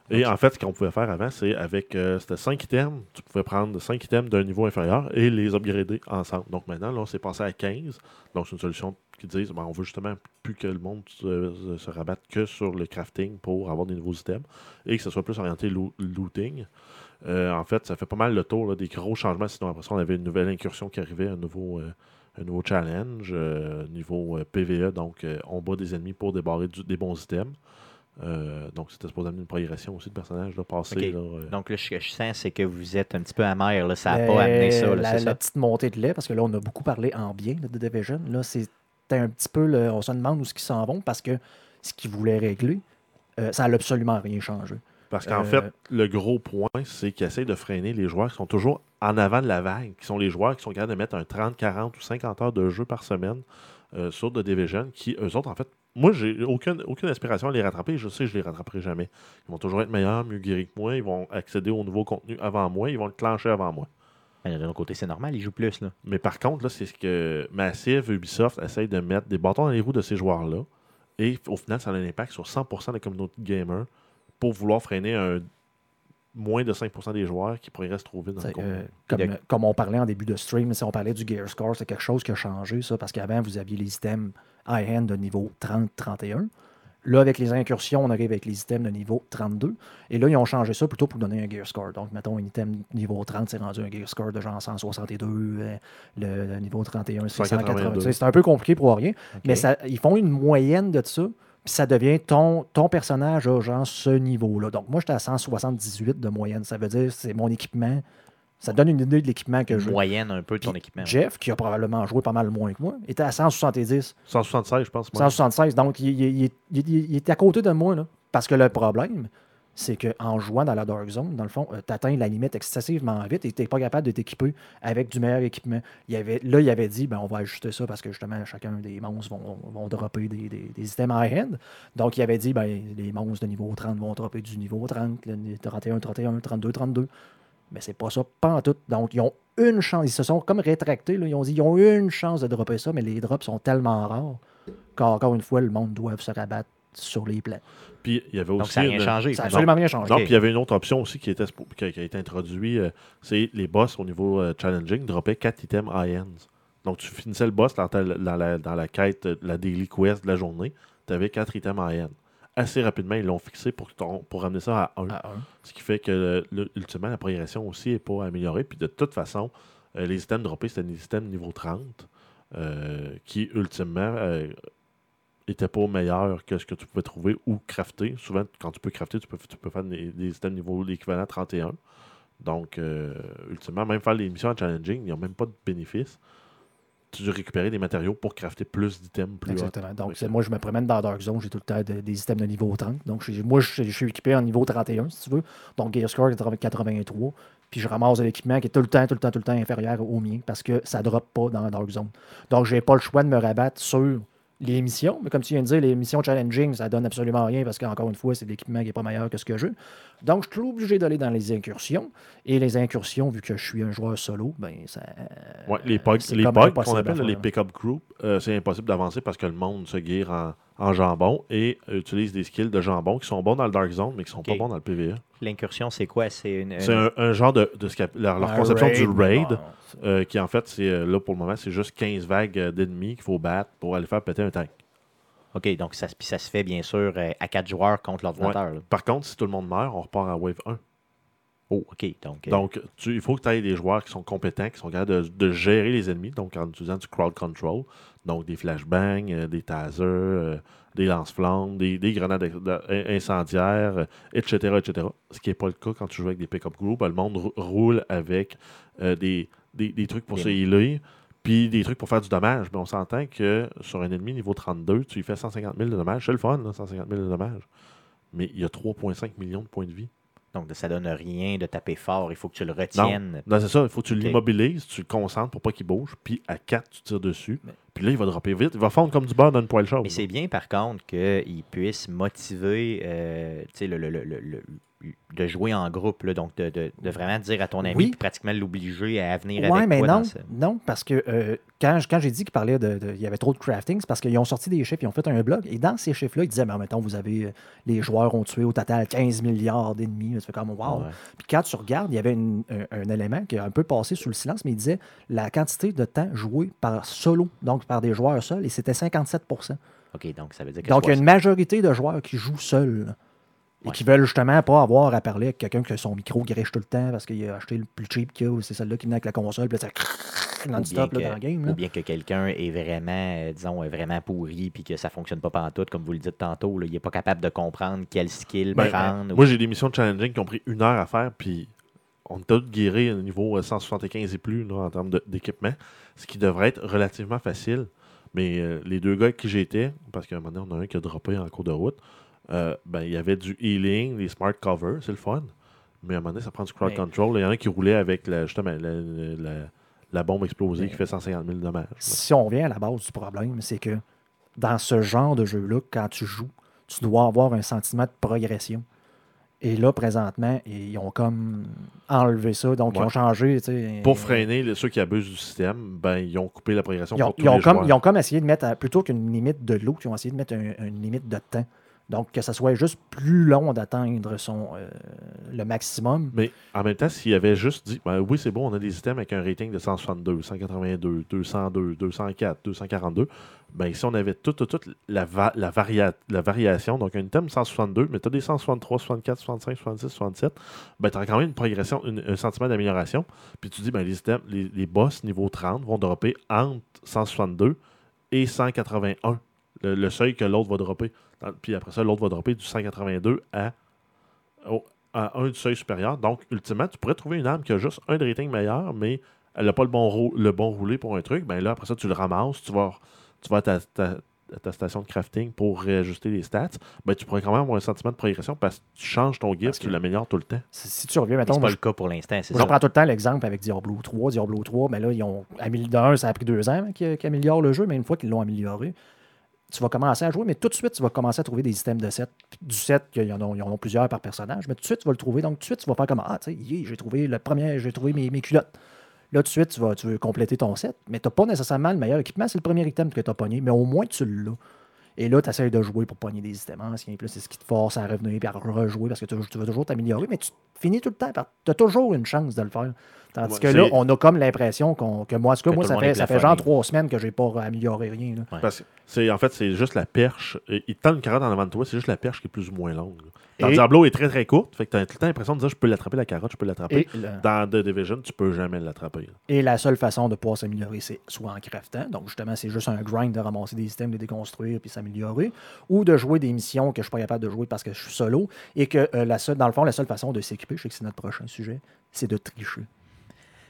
Et en fait, ce qu'on pouvait faire avant, c'est avec euh, c'était 5 items, tu pouvais prendre 5 items d'un niveau inférieur et les upgrader ensemble. Donc maintenant, là, on s'est passé à 15. Donc c'est une solution qui dit ben, on veut justement plus que le monde se, rabatte que sur le crafting pour avoir des nouveaux items et que ce soit plus orienté loo- looting. Euh, en fait, ça fait pas mal le tour des gros changements. Sinon, après ça, on avait une nouvelle incursion qui arrivait, un nouveau, euh, un nouveau challenge, niveau PVE. Donc, on bat des ennemis pour débarrer des bons items. Euh, donc, c'était supposé amener une progression aussi de personnage, là, euh, donc là, ce que je sens, c'est que vous êtes un petit peu amer. Là. Ça n'a pas amené ça. là, la, c'est la ça? petite montée de lait, parce que là, on a beaucoup parlé en bien là, de Division. Là, c'était un petit peu. le- on se demande où ce qu'ils s'en vont parce que ce qu'ils voulaient régler, euh, ça n'a absolument rien changé. Parce qu'en Euh, fait, le gros point, c'est qu'ils essayent de freiner les joueurs qui sont toujours en avant de la vague, qui sont les joueurs qui sont capables de mettre un 30, 40 ou 50 heures de jeu par semaine euh, sur The Division, qui, eux autres, en fait, moi, j'ai aucune, aucune aspiration à les rattraper. Je sais que je les rattraperai jamais. Ils vont toujours être meilleurs, mieux guéris que moi. Ils vont accéder au nouveau contenu avant moi. Ils vont le clencher avant moi. Mais D'un autre côté, c'est normal, ils jouent plus. Là. Mais par contre, là, c'est ce que Massive, Ubisoft essaye de mettre des bâtons dans les roues de ces joueurs-là. Et au final, ça a un impact sur 100% de la communauté de gamers pour vouloir freiner un moins de 5% des joueurs qui pourraient se trouver dans le euh, comme, comme on parlait en début de stream, si on parlait du Gear Score, c'est quelque chose qui a changé, ça, parce qu'avant, vous aviez les items high-end de niveau 30-31. Là, avec les incursions, on arrive avec les items de niveau 32. Et là, ils ont changé ça plutôt pour donner un gear score. Donc, mettons, un item niveau 30, c'est rendu un gear score de genre 162. euh, Le, le niveau 31, c'est 182. 180. Tu sais, C'est un peu compliqué pour rien. Mais ça, ils font une moyenne de ça. Puis ça devient ton, ton personnage genre ce niveau-là. Donc, moi, j'étais à 178 de moyenne. Ça veut dire que c'est mon équipement. Ça donne une idée de l'équipement que Une j'ai. moyenne un peu de ton équipement. Jeff, qui a probablement joué pas mal moins que moi, était à 170. 176, je pense. moi. 176. Donc, il, il- il- il- il est à côté de moi. Là, parce que le problème, c'est qu'en jouant dans la Dark Zone, dans le fond, tu atteins la limite excessivement vite et tu n'es pas capable de t'équiper avec du meilleur équipement. Il y avait, là, il avait dit ben, on va ajuster ça parce que justement, chacun des monstres vont, vont dropper des, des, des items high-end. Donc, il avait dit ben, les monstres de niveau 30 vont dropper du niveau 30, le 31, 31, 32, 32. Mais c'est pas ça, pas en tout. Donc, ils ont une chance. Ils se sont comme rétractés. là. Ils ont dit ils ont une chance de dropper ça, mais les drops sont tellement rares qu'encore une fois, le monde doit se rabattre sur les plans. Puis il y avait Donc, aussi. ça n'a rien une- changé. Ça n'a absolument rien changé. Non, puis il y avait une autre option aussi qui, était, qui, a, qui a été introduite. euh, c'est les boss au niveau euh, challenging droppaient 4 items high-ends. Donc tu finissais le boss dans, ta- dans la, dans la quête, la daily quest de la journée. Tu avais 4 items high-end. Assez rapidement, ils l'ont fixé pour, ton- pour ramener ça à 1. À un. Ce qui fait que euh, le- ultimement, la progression aussi n'est pas améliorée. Puis de toute façon, euh, les items droppés, c'était des items niveau 30 euh, qui, ultimement, n'étaient pas meilleurs que ce que tu pouvais trouver ou crafter. Souvent, quand tu peux crafter, tu peux, tu peux faire des, des items niveau l'équivalent 31. Donc, euh, ultimement, même faire les missions en challenging, ils n'ont même pas de bénéfice. Tu dois récupérer des matériaux pour crafter plus d'items plus. Exactement. Donc, moi, je me promène dans Dark Zone, j'ai tout le temps de- des items de niveau 30. Donc, moi, je, je suis équipé en niveau 31, si tu veux. Donc, Gear Score 83. Puis, je ramasse de l'équipement qui est tout le temps, tout le temps, tout le temps inférieur au mien parce que ça ne drop pas dans Dark Zone. Donc, j'ai pas le choix de me rabattre sur les missions. Mais comme tu viens de dire, les missions challenging, ça donne absolument rien parce qu'encore une fois, c'est de l'équipement qui n'est pas meilleur que ce que j'ai. Donc, je suis obligé d'aller dans les incursions. Et les incursions, vu que je suis un joueur solo, ben, ça. Ouais, les pogs, c'est les qu'on appelle les pick-up group, euh, c'est impossible d'avancer parce que le monde se guère en, en jambon et euh, utilise des skills de jambon qui sont bons dans le Dark Zone, mais qui sont pas bons dans le PvE. L'incursion, c'est quoi? C'est une. C'est un, un genre de, de leur, leur conception du raid, bon, euh, qui en fait, c'est euh, là pour le moment, c'est juste 15 vagues euh, d'ennemis qu'il faut battre pour aller faire péter un tank. OK, donc ça, ça se fait bien sûr euh, à quatre joueurs contre l'ordinateur. là. Par contre, si tout le monde meurt, on repart à Wave 1. Oh, OK. Donc, euh, Donc, tu- il faut que tu aies des joueurs qui sont compétents, qui sont capables de, de gérer les ennemis, donc en utilisant du crowd control, donc des flashbangs, euh, des tasers, euh, des lance-flammes, des, des grenades incendiaires, euh, etc., etc. Ce qui n'est pas le cas quand tu joues avec des pick-up groups. Le monde rou- roule avec des, des, des trucs pour se healer, puis des trucs pour faire du dommage. Mais on s'entend que sur un ennemi niveau 32, tu lui fais 150 000 de dommages. C'est le fun, là, 150 000 de dommages. Mais il y a 3,5 millions de points de vie. donc, ça donne rien de taper fort. Il faut que tu le retiennes. Non, c'est ça. Il faut que tu l'immobilises, tu le concentres pour pas qu'il bouge, puis à 4, tu tires dessus. Mais- Puis là, il va dropper vite. Il va fondre comme du beurre dans une poêle chaude. Mais c'est bien, par contre, qu'il puisse motiver euh, le- le- le- le- de jouer en groupe. là. donc, de, de- de vraiment dire à ton ami, Oui. pratiquement l'obliger à venir Ouais, avec mais toi non, dans ce- non, parce que euh, quand, quand j'ai dit qu'il parlait de, de- il y avait trop de crafting, c'est parce qu'ils ont sorti des chiffres, ils ont fait un blog, et dans ces chiffres-là, ils disaient, ben, mettons, vous avez, euh, les joueurs ont tué au total 15 milliards d'ennemis, ça fait comme, wow. Ouais. Puis quand tu regardes, il y avait une- un, un élément qui a un peu passé sous le silence, mais il disait la quantité de temps joué par solo, donc par des joueurs seuls, et c'était 57% OK, donc ça veut dire que Donc il y a une majorité de joueurs qui jouent seuls. Et Ouais. qui veulent justement pas avoir à parler avec quelqu'un que son micro griche tout le temps parce qu'il a acheté le plus cheap qu'il y a, ou c'est celle-là qui venait avec la console, puis là, ça ou non-stop dans le game. Ou là. bien que quelqu'un est vraiment, euh, disons, est vraiment pourri puis que ça fonctionne pas pantoute, comme vous le dites tantôt. là. il n'est pas capable de comprendre quel skill Ben, prendre. Moi, j'ai des missions de challenging qui ont pris une heure à faire, puis on est tous guéris au niveau euh, 175 et plus là, en termes d'équipement, ce qui devrait être relativement facile. Mais euh, les deux gars avec qui j'étais, parce qu'à un moment donné, on a un qui a droppé en cours de route, euh, ben, il y avait du healing, des smart covers, c'est le fun. Mais à un moment donné, ça prend du crowd Mais- control. Il y en a un qui roulait avec la, justement la, la- la bombe explosée Mais- qui fait 150 000 dommages. Si on revient à la base du problème, c'est que dans ce genre de jeu-là, quand tu joues, tu dois avoir un sentiment de progression. Et là, présentement, ils ont comme enlevé ça. Donc, ils ont changé. Pour freiner les- ceux qui abusent du système, ben, ils ont coupé la progression Ils ont, pour tous ils ont les comme, joueurs. ils ont comme essayé de mettre, à- plutôt qu'une limite de l'eau, ils ont essayé de mettre un- une limite de temps. Donc, que ça soit juste plus long d'atteindre euh, le maximum. Mais en même temps, s'il avait juste dit, ben oui, c'est bon, on a des items avec un rating de 162, 182, 202, 204, 242, ben si on avait toute, toute, toute la, la, varia- la variation, donc un item 162, mais tu as des 163, 64, 65, 66, 67, ben tu as quand même une progression, un sentiment d'amélioration. Puis tu dis, ben les, items, boss niveau 30 vont dropper entre 162 et 181, le, le seuil que l'autre va dropper. Dans- Puis après ça, l'autre va dropper du 182 à, au- à un du seuil supérieur. Donc, ultimement, tu pourrais trouver une arme qui a juste un de rating meilleur, mais elle n'a pas le bon, le bon roulé pour un truc. Ben là, après ça, tu le ramasses, tu vas, tu vas à ta, ta- à ta station de crafting pour réajuster les stats. Ben, tu pourrais quand même avoir un sentiment de progression parce que tu changes ton guide, Parce tu l'améliores tout le temps. Si, si tu reviens, Mais mettons, C'est pas je, le cas pour l'instant, je prends tout le temps l'exemple avec Diablo 3. Diablo 3, mais là, ils ont amélioré. D'un, ça a pris deux ans qu'ils qu'ils améliorent le jeu, mais une fois qu'ils l'ont amélioré, tu vas commencer à jouer, mais tout de suite, tu vas commencer à trouver des systèmes de set. Du set, qu'il y en a, plusieurs par personnage, mais tout de suite, tu vas le trouver. Donc, tout de suite, tu vas faire comme Ah, tu sais, j'ai trouvé le premier, j'ai trouvé mes, mes culottes. Là, tout de suite, tu, vas, tu veux compléter ton set, mais tu n'as pas nécessairement le meilleur équipement. C'est le premier item que tu as pogné, mais au moins, tu l'as. Et là, tu essaies de jouer pour pogner des items anciens. Puis là, c'est ce qui te force à revenir et à rejouer parce que tu, tu veux toujours t'améliorer, mais tu finis tout le temps. par- Tu as toujours une chance de le faire. Tandis Ouais, que là, on a comme l'impression qu'on- que moi, en tout cas, Que moi, ça fait, ça fait genre trois semaines que j'ai pas amélioré rien. là. Ouais. Parce que c'est, en fait, c'est juste la perche. Il te tend une carotte en avant de toi, c'est juste la perche qui est plus ou moins longue. là. Dans Et- Diablo est très très courte, fait que tu as tout le temps l'impression de dire je peux l'attraper la carotte, je peux l'attraper. Le- Dans The Division, tu peux jamais l'attraper. et la seule façon de pouvoir s'améliorer, c'est soit en craftant, donc justement, c'est juste un grind de ramasser des items, de les déconstruire puis s'améliorer, ou de jouer des missions que je suis pas capable de jouer parce que je suis solo, et que euh, la seule, dans le fond, la seule façon de s'équiper, je sais que c'est notre prochain sujet, c'est de tricher.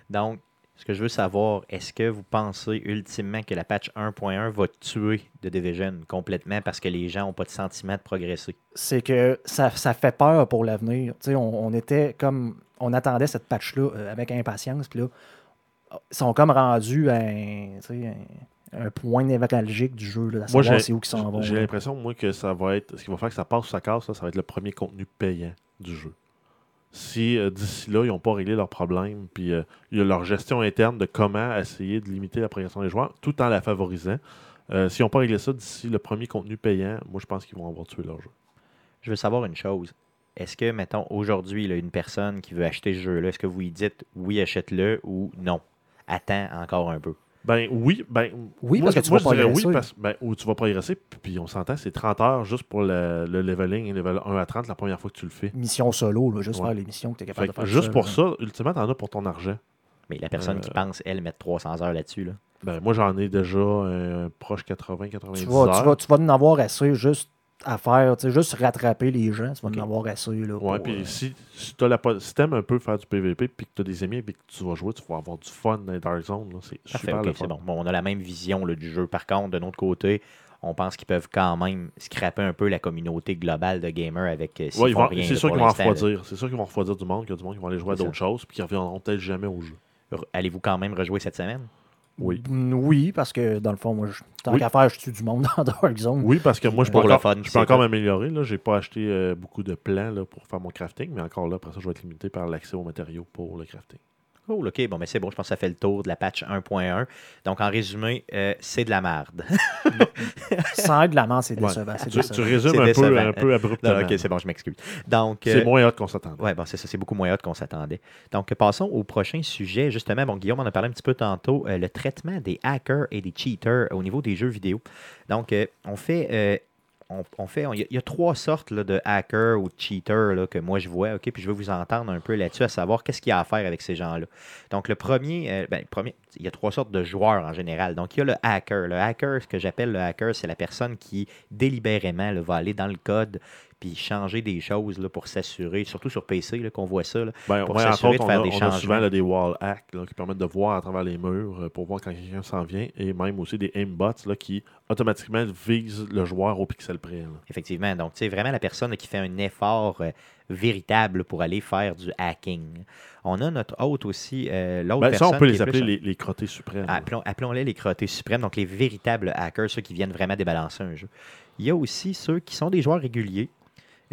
Donc, ce que je veux savoir, est-ce que vous pensez ultimement que la patch 1.1 va tuer The Division complètement parce que les gens n'ont pas de sentiment de progresser? c'est que ça, ça fait peur pour l'avenir. Tu sais, On, on était comme. On attendait cette patch-là euh, avec impatience. Puis là, ils sont comme rendus à un, tu sais, un, un point névralgique du jeu. Là, à Moi, c'est où qu'ils s'en vont. j'ai l'impression, moi, que ça va être. Ce qui va faire que ça passe ou ça casse, ça, ça va être le premier contenu payant du jeu. Si euh, d'ici là, ils n'ont pas réglé leurs problèmes, puis euh, il y a leur gestion interne de comment essayer de limiter la progression des joueurs tout en la favorisant. euh, S'ils n'ont pas réglé ça d'ici le premier contenu payant, moi je pense qu'ils vont avoir tué leur jeu. Je veux savoir une chose. Est-ce que, mettons, aujourd'hui, là, une personne qui veut acheter ce jeu-là, est-ce que vous lui dites oui, achète-le ou non? Attends encore un peu. Ben oui, ben Oui, moi, parce que je- tu moi, vas je dirais progresser. oui parce ben, où tu vas progresser, puis- on s'entend, c'est 30 heures juste pour le, le leveling, level 1 à 30 la première fois que tu le fais. Mission solo, là, juste Ouais. faire les missions que tu es capable Fait de faire. juste seul, pour là. ça, ultimement, t'en as pour ton argent. Mais la personne Euh, qui pense, elle, mettre 300 heures là-dessus, là. Ben, moi, j'en ai déjà un proche 80-90 Tu vas, heures. tu, vas, tu vas en avoir assez juste à faire, tu sais, juste rattraper les gens, tu vas Ok. en avoir assez. Là, Ouais, puis euh, si, si, la, po- si t'aimes un peu faire du PVP, puis que tu as des amis avec qui tu vas jouer, tu vas avoir du fun dans les Dark Zone. là. C'est Parfait, super le fun. bon. Bon, On a la même vision là, du jeu. Par contre, de notre côté, on pense qu'ils peuvent quand même scraper un peu la communauté globale de gamers avec euh, Ouais, ils font vont- rien, c'est sûr qu'ils vont refroidir. C'est sûr qu'ils vont refroidir du monde, qu'il y a du monde qui vont aller jouer à d'autres choses, puis qui reviendront peut-être jamais au jeu. Allez-vous quand même rejouer cette semaine? Oui. Mm, Oui, parce que dans le fond, moi, je- tant Oui. qu'à faire, je tue du monde dans Dark Zone. Oui, parce que moi, je peux Pour encore, fun, je peux encore m'améliorer. Je n'ai pas acheté euh, beaucoup de plans là, pour faire mon crafting, mais encore là, après ça, je vais être limité par l'accès aux matériaux pour le crafting. Cool, ok, bon, mais c'est bon, je pense que ça fait le tour de la patch 1.1. Donc, en résumé, euh, c'est de la merde. Sans de la main, c'est Ouais. décevant. Tu, décevant. tu résumes un peu, un peu abruptement. ok, c'est bon, je m'excuse. Donc, C'est euh, moins hot qu'on s'attendait. Ouais, bon, c'est ça, c'est beaucoup moins hot qu'on s'attendait. Donc, passons au prochain sujet. Justement, bon, Guillaume en a parlé un petit peu tantôt, euh, le traitement des hackers et des cheaters au niveau des jeux vidéo. Donc, euh, on fait. On, fait, il y a- trois sortes de hackers ou de cheaters là, que moi je vois, ok, puis je veux vous entendre un peu là-dessus, à savoir qu'est-ce qu'il y a à faire avec ces gens-là. Donc le premier, euh, ben, le premier, il y a trois sortes de joueurs en général. Donc il y a le hacker. Le hacker, ce que j'appelle le hacker, c'est la personne qui délibérément là, va aller dans le code puis changer des choses là, pour s'assurer, surtout sur PC qu'on voit ça. là. Ben, pour s'assurer de on, faire a, des on a souvent là, des wall hacks là, qui permettent de voir à travers les murs euh, pour voir quand quelqu'un s'en vient et même aussi des aimbots là, qui automatiquement visent le joueur au pixel près. Effectivement. Donc, c'est vraiment la personne qui fait un effort euh, véritable pour aller faire du hacking. On a notre hôte aussi, euh, l'autre Ben, ça, personne. on peut les appeler plus- les, les crottés suprêmes. Appelons, appelons-les les crottés suprêmes, donc les véritables hackers, ceux qui viennent vraiment débalancer un jeu. Il y a aussi ceux qui sont des joueurs réguliers,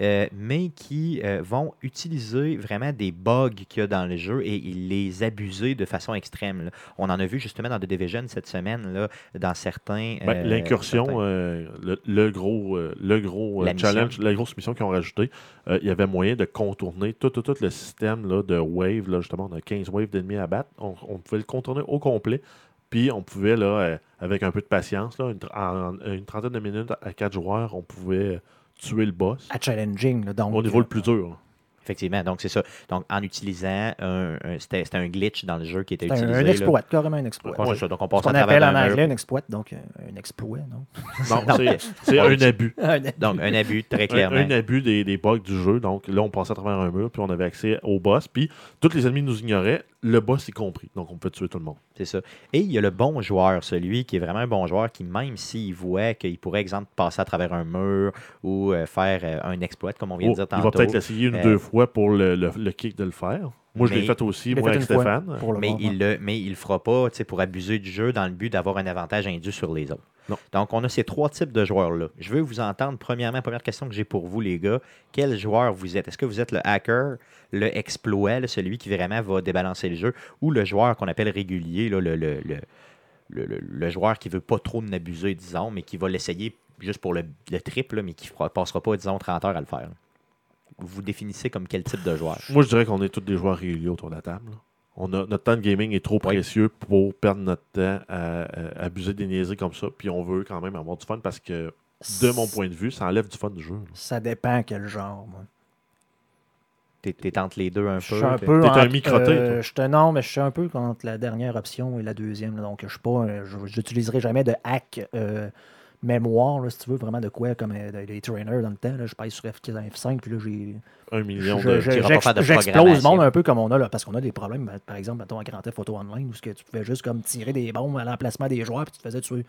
euh, mais qui euh, vont utiliser vraiment des bugs qu'il y a dans le jeu et ils les abuser de façon extrême. là. On en a vu justement dans The Division cette semaine, là, dans certains. Ben, euh, L'incursion, certains- euh, le, le gros, euh, le gros euh, La mission. challenge, la grosse mission qu'ils ont rajouté, euh, il y avait moyen de contourner tout, tout, tout le système là, de wave. Là, justement, on a 15 waves d'ennemis à battre. On, on pouvait le contourner au complet. Puis on pouvait, là, euh, avec un peu de patience, là, une, tr- en, en une trentaine de minutes à 4 joueurs, on pouvait tuer le boss À challenging. là, donc, au niveau le plus dur. Effectivement, donc c'est ça. Donc en utilisant un, un- c'était c'était un glitch dans le jeu qui était un, utilisé. un là. exploit, carrément un exploit. Ouais, c'est ça. Donc on passe à appelle travers en un mur. anglais un exploit, donc euh, un exploit, non? Non, Non, c'est c'est un abus. Donc un abus, très Un, clairement. un abus des, des bugs du jeu. Donc là, on passait à travers un mur, puis on avait accès au boss. Puis tous les ennemis nous ignoraient, le boss y compris. Donc on peut tuer tout le monde. C'est ça. Et il y a le bon joueur, celui qui est vraiment un bon joueur, qui même s'il voit qu'il pourrait, exemple, passer à travers un mur ou euh, faire euh, un exploit, comme on vient Oh, de dire il tantôt. va peut-être l'essayer une ou Euh, deux fois pour le, le- le kick de le faire. Moi, je l'ai mais- fait aussi, moi, fait avec Stéphane. pour le mais il le mais il le fera pas tu sais, pour abuser du jeu dans le but d'avoir un avantage indu sur les autres. Non. Donc, on a ces trois types de joueurs-là. Je veux vous entendre, premièrement, première question que j'ai pour vous, les gars. Quel joueur vous êtes? Est-ce que vous êtes le hacker, le exploit, là, celui qui vraiment va débalancer le jeu, ou le joueur qu'on appelle régulier, là, le, le, le, le- le- le joueur qui veut pas trop en abuser, disons, mais qui va l'essayer juste pour le, le triple, mais qui ne passera pas, disons, 30 heures à le faire? vous définissez comme quel type de joueur? Moi, je dirais qu'on est tous des joueurs réguliers autour de la table. On a, notre temps de gaming est trop précieux pour perdre notre temps à, à abuser des niaiseries comme ça. Puis on veut quand même avoir du fun parce que, de mon point de vue, ça enlève du fun du jeu. Ça dépend quel genre, moi. T'es t'es entre les deux un Je peu? suis un t'es- peu. T'es un microté, euh, je te non, mais je suis un peu contre la dernière option et la deuxième. là. donc, je suis pas. un- je n'utiliserai jamais de hack euh, mémoire, là, si tu veux, vraiment de quoi, comme euh, des trainers dans le temps. là. je passe sur F4, F5, puis là, j'ai. Un million je- de. J'explose le monde un peu comme on a là, parce qu'on a des problèmes, ben, par exemple, mettons, à Grand Theft Auto Online, où que tu pouvais juste comme tirer des bombes à l'emplacement des joueurs, puis tu te faisais tuer.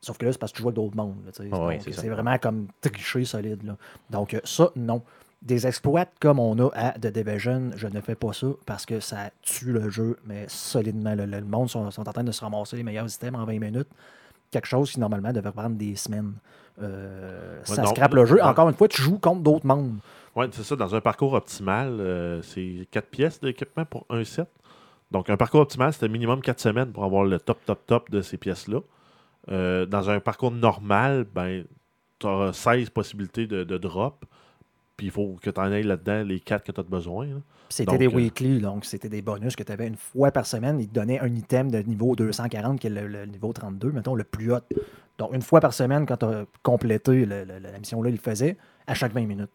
Sauf que là, c'est parce que tu joues avec d'autres mondes. Ah c'est vraiment comme tricher solide. là. Donc, euh, ça, non. Des exploits comme on a à The Division, je ne fais pas ça parce que ça tue le jeu, mais solidement. Le, le monde sont, sont en train de se ramasser les meilleurs items en 20 minutes. Quelque chose qui, normalement, devrait prendre des semaines. Euh, ça non, scrape le jeu. Encore une fois, tu joues contre d'autres mondes. Ouais, c'est ça. Dans un parcours optimal, euh, c'est 4 pièces d'équipement pour un set. Donc, un parcours optimal, c'était minimum 4 semaines pour avoir le top, top, top de ces pièces-là. Euh, dans un parcours normal, ben, tu auras 16 possibilités de, de drop. Puis il faut que tu en ailles là-dedans les 4 que tu as besoin. là. C'était des euh, weekly, donc c'était des bonus que tu avais une fois par semaine. Ils te donnaient un item de niveau 240, qui est le, le niveau 32, mettons, le plus haut. Donc, une fois par semaine, quand tu as complété le- le- la mission-là, ils le faisaient à chaque 20 minutes.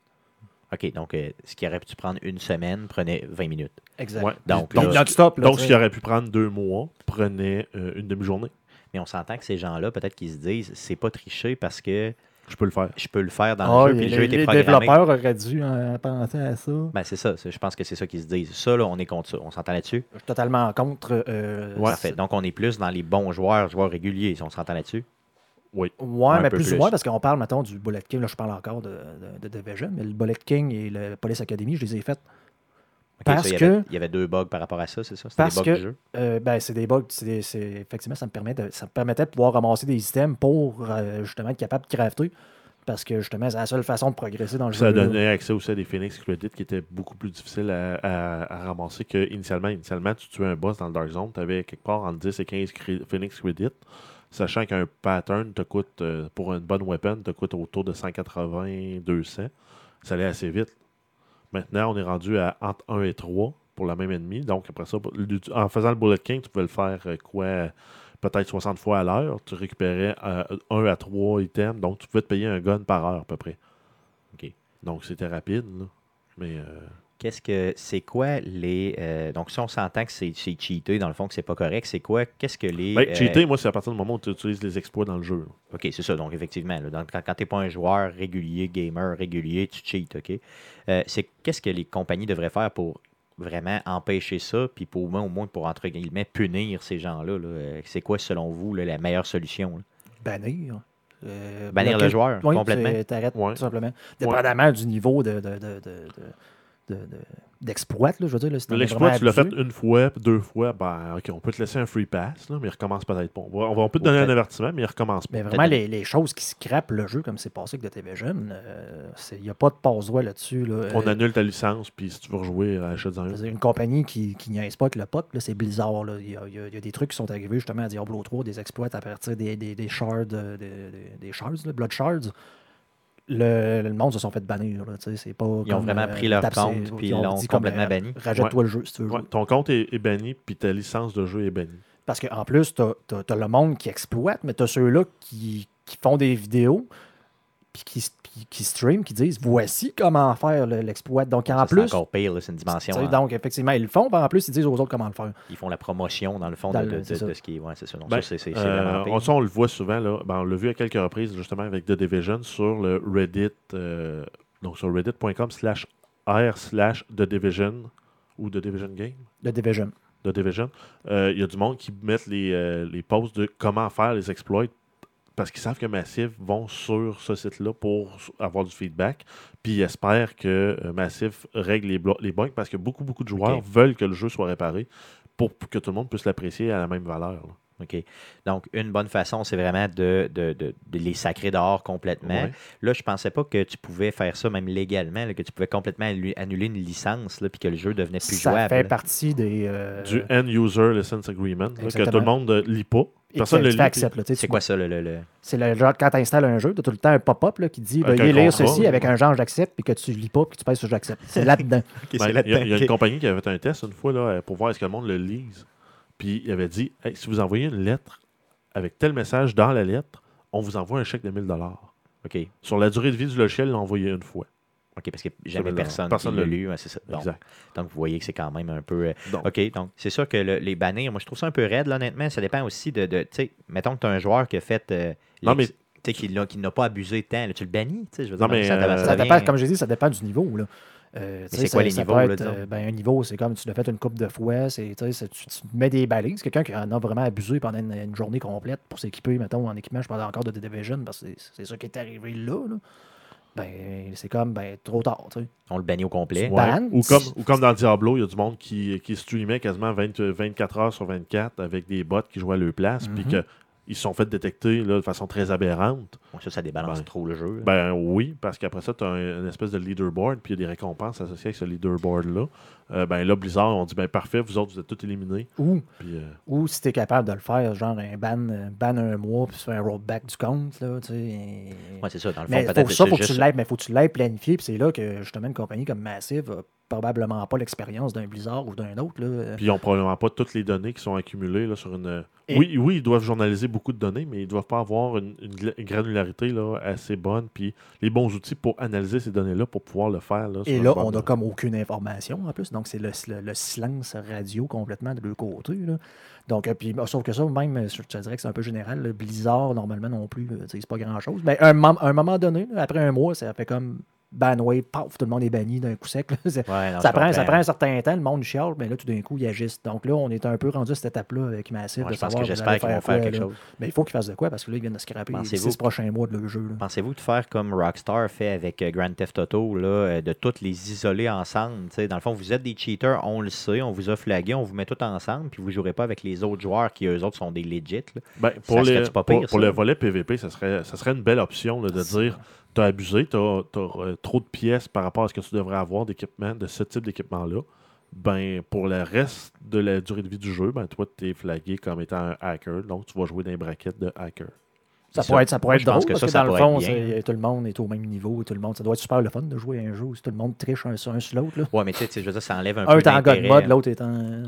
OK, donc euh, ce qui aurait pu prendre une semaine prenait 20 minutes. Exact. Ouais. Donc, Donc, là- non-stop. là, Donc, tu ce qui aurait pu prendre deux mois prenait euh, une demi-journée. Mais on s'entend que ces gens-là, peut-être qu'ils se disent c'est pas tricher parce que Je peux le faire. je peux le faire dans Ah, le jeu, puis les, le jeu était les programmé. développeurs auraient dû euh, penser à ça. Ben, c'est ça, je pense que c'est ça qu'ils se disent. Ça, là, on est contre ça. On s'entend là-dessus? Je suis totalement contre. euh, Ouais. Parfait. Donc, on est plus dans les bons joueurs, joueurs réguliers. On s'entend là-dessus? Oui. Ouais, Un mais plus, plus. ou moins, parce qu'on parle, mettons, du Bullet King. Là, je parle encore de, de, de Division, mais le Bullet King et le Police Academy, je les ai faits. Parce ça, il y que- avait- il y avait deux bugs par rapport à ça, c'est ça? C'était des Parce bugs que- du jeu? Euh, ben, c'est des bugs. c'est des- c'est- effectivement, ça me, permet de, ça me permettait de pouvoir ramasser des items pour euh, justement être capable de crafter. Parce que justement, c'est la seule façon de progresser dans le Ça jeu. là. donnait accès aussi à des Phoenix Credits qui étaient beaucoup plus difficiles à, à- à ramasser que initialement. Initialement, tu tuais un boss dans le Dark Zone, tu avais quelque part entre 10 et 15 cre- Phoenix Credits, sachant qu'un pattern te coûte, euh, pour une bonne weapon, te coûte autour de 180-200. Ça allait assez vite. Maintenant, on est rendu à entre 1 et 3 pour la même ennemi. Donc, après ça, en faisant le Bullet King, tu pouvais le faire euh, quoi Peut-être 60 fois à l'heure. Tu récupérais 1 à 3 items. Donc, tu pouvais te payer un gun par heure à peu près. OK. Donc, c'était rapide. là. Mais euh, Qu'est-ce que c'est quoi les euh, donc si on s'entend que c'est c'est cheaté dans le fond que c'est pas correct c'est quoi qu'est-ce que les ben, euh, cheater, moi, c'est à partir du moment où tu utilises les exploits dans le jeu. là. ok c'est ça donc effectivement là, donc, quand, quand t'es pas un joueur régulier gamer régulier tu cheats ok? Euh, c'est qu'est-ce que les compagnies devraient faire pour vraiment empêcher ça puis pour au moins au moins pour entre guillemets punir ces gens là, c'est quoi selon vous là, la meilleure solution là? Bannir. Euh, Bannir bloquer- le joueur, Oui, complètement. c'est- T'arrêtes Ouais. tout simplement. Dépendamment du niveau de, de, de, de, de- de- de- d'exploit, là, je veux dire. si L'exploit, tu l'as fait une fois, puis deux fois, ben, OK, on peut te laisser un free pass, là, mais il recommence peut-être pas. On, va, on va- on peut te donner un avertissement, mais il recommence pas. Mais vraiment, les, les choses qui scrapent le jeu, comme c'est passé avec de TVGen, il n'y a pas de passe-droit là-dessus. Là. On Euh, annule ta licence, puis si tu veux rejouer je veux dire, une compagnie qui, qui niaise pas avec le là, c'est Blizzard. là. Il y, a, y y des trucs qui sont arrivés justement à Diablo 3, des exploits à partir des, des, des shards, euh, des, des- des shards, là, Blood Shards. Le, le monde se sont fait bannir. Là, c'est pas Ils ont vraiment euh, pris leur compte, c'est- puis ils ont ils l'ont complètement euh, banni. Rajoute-toi le jeu si tu veux jouer. Ton compte est, est banni, puis ta licence de jeu est bannie. Parce qu'en plus, tu as, le monde qui exploite, mais tu as ceux-là qui, qui font des vidéos, puis qui, qui, qui stream, qui disent voici comment faire le- l'exploit. Donc, en Ça, c'est plus, encore pire, là, c'est une dimension. hein. donc effectivement, ils le font, puis en plus, ils disent aux autres comment le faire. Ils font la promotion, dans le fond, Dans de, le- de- c'est de- ça. de ce qui est. Ouais, c'est ça. Donc, Ben, ça, c'est c'est- c'est Euh, vraiment pire. on, le voit souvent, là. Ben, on l'a vu à quelques reprises, justement, avec The Division sur le Reddit, euh, donc sur reddit.com slash r slash The Division ou The Division Game. Le Division. de Division, euh, il y a du monde qui mettent les, euh, les posts de comment faire les exploits parce qu'ils savent que Massive vont sur ce site-là pour avoir du feedback. Puis ils espèrent que euh, Massive règle les, bugs parce que beaucoup, beaucoup de joueurs veulent que le jeu soit réparé pour que tout le monde puisse l'apprécier à la même valeur. là. OK. Donc, une bonne façon, c'est vraiment de, de- de- de les sacrer dehors complètement. Ouais. Là, je pensais pas que tu pouvais faire ça, même légalement, là, que tu pouvais complètement annu- annuler une licence, là, puis que le jeu devenait plus Ça jouable. fait là. partie des. euh, Du End User License Agreement, là, que tout le monde ne lit pas. Personne ne tu lit. fais puis- accept, là, tu sais, C'est quoi ça, le. le- le- C'est le genre, quand tu installes un jeu, tu as tout le temps un pop-up là, qui dit Veuillez un lire contrat, ceci avec un genre j'accepte, puis que tu lis pas, puis que tu pèses sur j'accepte. C'est là-dedans. Ben, il y, a- une compagnie qui avait fait un test une fois là, pour voir est-ce que le monde le lise. Puis il avait dit Hey, si vous envoyez une lettre avec tel message dans la lettre, on vous envoie un chèque de 1000 OK. Sur la durée de vie du logiciel, il l'a envoyé une fois. OK, parce que jamais personne, personne l'a lu. ouais, c'est ça. Donc, Exact. donc, vous voyez que c'est quand même un peu. euh, Donc, OK, donc c'est sûr que le- les bannir, moi je trouve ça un peu raide, là, honnêtement. Ça dépend aussi de. de tu sais, mettons que tu as un joueur qui a fait. euh, Non, mais- Tu sais, qui n'a pas abusé de temps. là, tu le bannis, tu sais, je veux Non, dire. mais, ça, euh, ça dépend, comme j'ai dit, ça dépend du niveau. Là. Euh, c'est ça- quoi les ça niveaux, là, euh, ben, un niveau, c'est comme tu l'as fait une coupe de fois, c'est, tu mets des balises. Quelqu'un qui en a vraiment abusé pendant une, une journée complète pour s'équiper, mettons, en équipement, je parle encore de The Division, parce que c'est, c'est ça qui est arrivé là. là. Ben, c'est comme, ben, trop tard, tu sais. On le bannit au complet. ouais. ban? ou, comme, ou comme dans Diablo, il y a du monde qui, qui streamait quasiment 20 24 heures sur 24 avec des bots qui jouaient à leur place, puis Mhm. que ils se sont fait détecter là, de façon très aberrante. Ça, ça débalance Ben, trop le jeu. là. Ben oui, parce qu'après ça, tu as une espèce de leaderboard, puis il y a des récompenses associées avec ce leaderboard-là. Euh, ben là, Blizzard, on dit ben parfait, vous autres, vous êtes tous éliminés. Ou, Puis, euh, ou si tu es capable de le faire, genre un ban, euh, ban un mois, puis tu fais un rollback du compte, là, tu sais. et- Ouais, c'est ça. Dans le fond, Mais peut-être pour ça, faut que tu juste- l'aies, mais faut que tu l'aies planifié. Puis c'est là que justement une compagnie comme Massive a probablement pas l'expérience d'un Blizzard ou d'un autre. Là. Puis ils n'ont probablement pas toutes les données qui sont accumulées là, sur une. Et- Oui, oui, ils doivent journaliser beaucoup de données, mais ils ne doivent pas avoir une, granularité là, assez bonne, puis les bons outils pour analyser ces données-là pour pouvoir le faire. Là, Et là, on n'a comme aucune information en plus. Donc, c'est le, le- le silence radio complètement de leur côté. là. Donc, euh, puis, bah, sauf que ça, même, je te dirais que c'est un peu général. le Blizzard, normalement, non plus, c'est pas grand-chose. Mais à un, moment donné, après un mois, ça fait comme banway, paf, tout le monde est banni d'un coup sec. là. C'est- Ouais, non, ça, prend, ça prend un certain temps, le monde chiale, mais là, tout d'un coup, ils agissent. Donc là, on est un peu rendu à cette étape-là avec Massive. Ouais, de je pense savoir que j'espère qu'ils vont faire quoi, quelque là. chose. Mais il faut qu'ils fassent de quoi parce que là, ils viennent de scraper les Pensez-vous six prochains mois de leur jeu. Pensez-vous de faire comme Rockstar fait avec euh, Grand Theft Auto, là, euh, de toutes les isoler ensemble? tu sais, Dans le fond, vous êtes des cheaters, on le sait, on vous a flagué, on vous met tout ensemble, puis vous ne jouerez pas avec les autres joueurs qui, eux autres, sont des legit. Ben, pour Ça les- serait-tu pas pour, pire, pour ça? le volet PVP, ça serait, ça serait une belle option là, de dire tu as abusé, tu as, trop de pièces par rapport à ce que tu devrais avoir d'équipement, de ce type d'équipement-là. Ben, pour le reste de la durée de vie du jeu, ben, toi, tu es flagué comme étant un hacker, donc tu vas jouer dans les braquettes de hacker. Ça pourrait être, ça pourrait être drôle que parce ça, que ça dans le pourrait fond, c'est- tout le monde est au même niveau. Tout le monde, ça doit être super le fun de jouer un jeu où tout le monde triche un sur un sur l'autre. là. Ouais, mais tu sais, je veux dire, ça enlève un, Un peu est en god d'intérêt. mode, l'autre est en euh,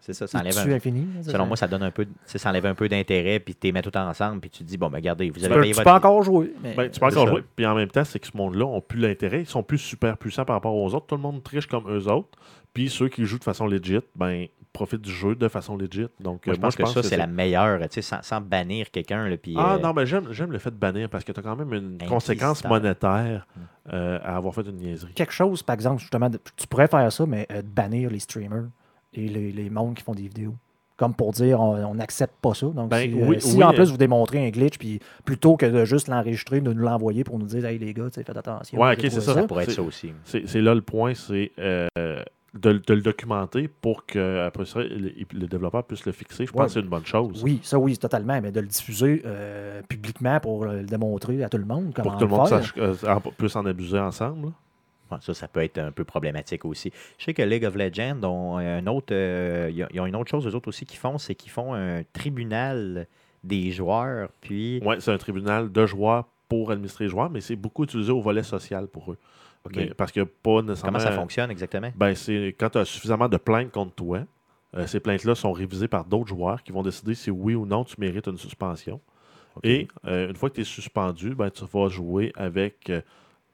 C'est ça, ça enlève un, infini. là, Selon moi, ça donne un peu, ça enlève un peu d'intérêt, puis tu les mets tout ensemble, puis tu te dis, bon, ben regardez, vous avez payé tu peux encore jouer. mais- Ben, tu peux encore ça. jouer. Puis en même temps, c'est que ce monde-là ont plus l'intérêt. Ils sont plus super puissants par rapport aux autres. Tout le monde triche comme eux autres. Puis ceux qui jouent de façon legit, ben, profitent du jeu de façon legit. Donc, Moi, euh, je pense que ça, c'est c'est- la meilleure, tu sais, sans, sans bannir quelqu'un, là, puis... Ah euh, non, mais j'aime, j'aime le fait de bannir parce que tu as quand même une conséquence monétaire Mm. euh, à avoir fait une niaiserie. quelque chose, par exemple, justement, de- tu pourrais faire ça, mais euh, de bannir les streamers et les, les mondes qui font des vidéos. Comme pour dire, on n'accepte pas ça. Donc, Ben, si, euh, oui, si oui, en euh, plus vous démontrez un glitch, puis plutôt que de juste l'enregistrer, de nous l'envoyer pour nous dire, hey les gars, tu sais, faites attention. Ouais, ok, c'est ça. ça pourrait être ça aussi. C'est, c'est là le point, c'est euh, de, de le documenter pour que après ça, le, le développeur puisse le fixer. Je pense que c'est une bonne chose. Oui, ça oui, totalement, mais de le diffuser euh, publiquement pour le démontrer à tout le monde comment Pour que tout le monde sache, euh, en- puisse en abuser ensemble. ça, ça peut être un peu problématique aussi. Je sais que League of Legends ont un autre, euh, ils ont- ils ont une autre chose, eux autres aussi, qu'ils font, c'est qu'ils font un tribunal des joueurs, puis... Oui, c'est un tribunal de joueurs pour administrer les joueurs, mais c'est beaucoup utilisé au volet social pour eux. Parce que pas nécessairement. Comment ça fonctionne exactement? Ben, c'est quand tu as suffisamment de plaintes contre toi, euh, ces plaintes-là sont révisées par d'autres joueurs qui vont décider si oui ou non tu mérites une suspension. Et euh, une fois que tu es suspendu, ben, tu vas jouer avec. euh,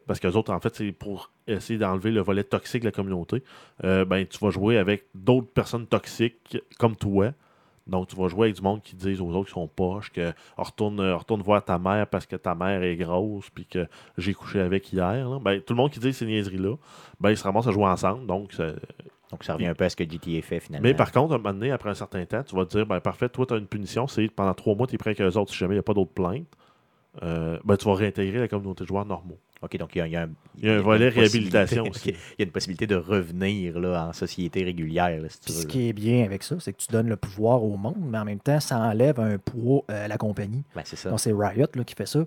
parce que les autres, en fait, c'est pour essayer d'enlever le volet toxique de la communauté. Ben, tu vas jouer avec d'autres personnes toxiques comme toi. Donc, tu vas jouer avec du monde qui disent aux autres qui sont poches que retourne, euh, retourne voir ta mère parce que ta mère est grosse puis que j'ai couché avec hier. là. Ben, tout le monde qui dit ces niaiseries-là, ben, ils se ramassent à jouer ensemble. Donc, ça- Donc, ça revient un peu à ce que GTA fait, finalement. mais par contre, à un moment donné, après un certain temps, tu vas te dire ben, parfait, toi, tu as une punition, c'est pendant trois mois, tu es prêt avec eux autres si jamais il n'y a pas d'autres plaintes. euh, ben, tu vas réintégrer la communauté de joueurs normaux. OK, donc il y a, il y a un, Il y a un une volet réhabilitation aussi. Il y a une possibilité de revenir là, en société régulière, là, si tu Puis veux. ce qui est bien avec ça, c'est que tu donnes le pouvoir au monde, mais en même temps, ça enlève un poids euh, à la compagnie. Ben, c'est ça. Donc, c'est Riot là, qui fait ça.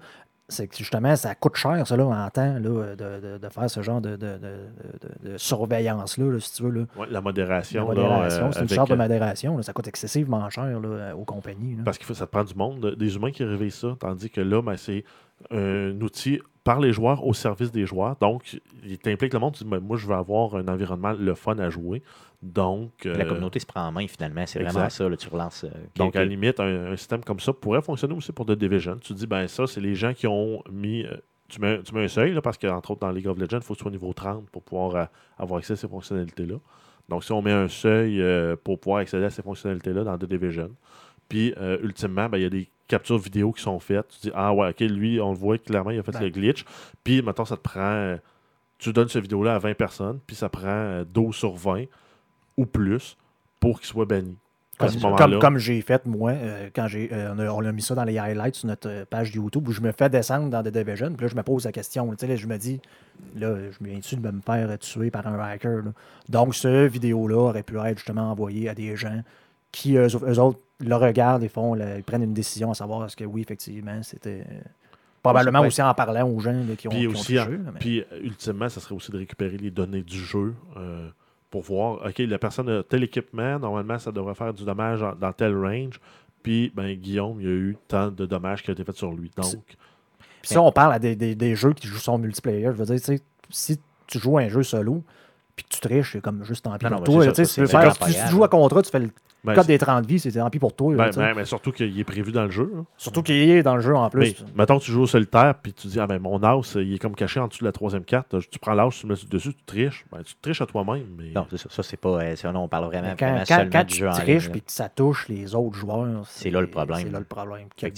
C'est que justement, ça coûte cher, ça, là, en temps, là, de, de- de faire ce genre de, de- de- de- de surveillance-là, là, si tu veux. Là. Ouais, la modération. modération, euh, c'est une sorte de euh, modération. là. Ça coûte excessivement cher là, aux compagnies. là. Parce que ça te prend du monde, des humains qui réveillent ça, tandis que là, ben, c'est un outil par les joueurs au service des joueurs. Donc, il t'implique le monde. Tu dis, ben, moi, je veux avoir un environnement le fun à jouer. Donc, La euh, communauté se prend en main, finalement. C'est vraiment ça. Là, tu relances. euh, Donc, à la limite, un, un système comme ça pourrait fonctionner aussi pour The Division. Tu dis, ben ça, c'est les gens qui ont mis. euh, tu, mets, tu mets un seuil, là, parce qu'entre autres, dans League of Legends, il faut que tu sois au niveau 30 pour pouvoir avoir accès à ces fonctionnalités-là. Donc, si on met un seuil pour pouvoir accéder à ces fonctionnalités-là dans The Division, puis ultimement, ben, il y a des captures vidéo qui sont faites. Tu dis, ah ouais, ok, lui, on le voit clairement, il a fait Ben. le glitch. Puis, maintenant, ça te prend. euh, tu donnes cette vidéo-là à 20 personnes, puis ça prend euh, 12 sur 20 ou plus pour qu'il soit banni. À Comme, comme, comme j'ai fait, moi, euh, quand j'ai, euh, on, a, on a mis ça dans les highlights sur notre euh, page YouTube où je me fais descendre dans The Division. Puis là, je me pose la question. Tu sais, là, je me dis, là, je viens-tu de me faire tuer par un hacker? là? Donc, ce vidéo-là aurait pu être justement envoyé à des gens qui, eux, eux autres, le regardent et font, le- ils prennent une décision à savoir est-ce que oui, effectivement, c'était. euh, Probablement aussi en parlant aux gens là, qui ont, Puis qui ont aussi, touché, en- là, mais- puis euh, ultimement, ça serait aussi de récupérer les données du jeu euh, pour voir, OK, la personne a tel équipement, normalement, ça devrait faire du dommage en- dans tel range. Puis, ben, Guillaume, il y a eu tant de dommages qui ont été faits sur lui. Donc, Puis ça, on parle à des, des- des jeux qui jouent son multiplayer. Je veux dire, tu sais, si tu joues un jeu solo, puis que tu triches, c'est comme juste pour mais toi. Tu sais, tu joues à contrat, tu fais le ben, code c'est- des 30 vies, c'est tant pis pour toi. là, ben, ben, ben, surtout qu'il est prévu dans le jeu. là. Surtout qu'il est dans le jeu en Mais, plus. mettons que tu joues au solitaire, puis tu dis, ah ben, mon as, il est comme caché en dessous de la troisième carte. Tu prends l'as, tu le mets dessus, tu triches. Ben, tu triches à toi-même. Mais... Non, c'est ça. Ça, c'est pas. euh, on parle vraiment, Mais quand, vraiment quand- seulement quand du tu jeu en ligne. triches puis que ça touche les autres joueurs, C'est là le problème. C'est là le problème. Quel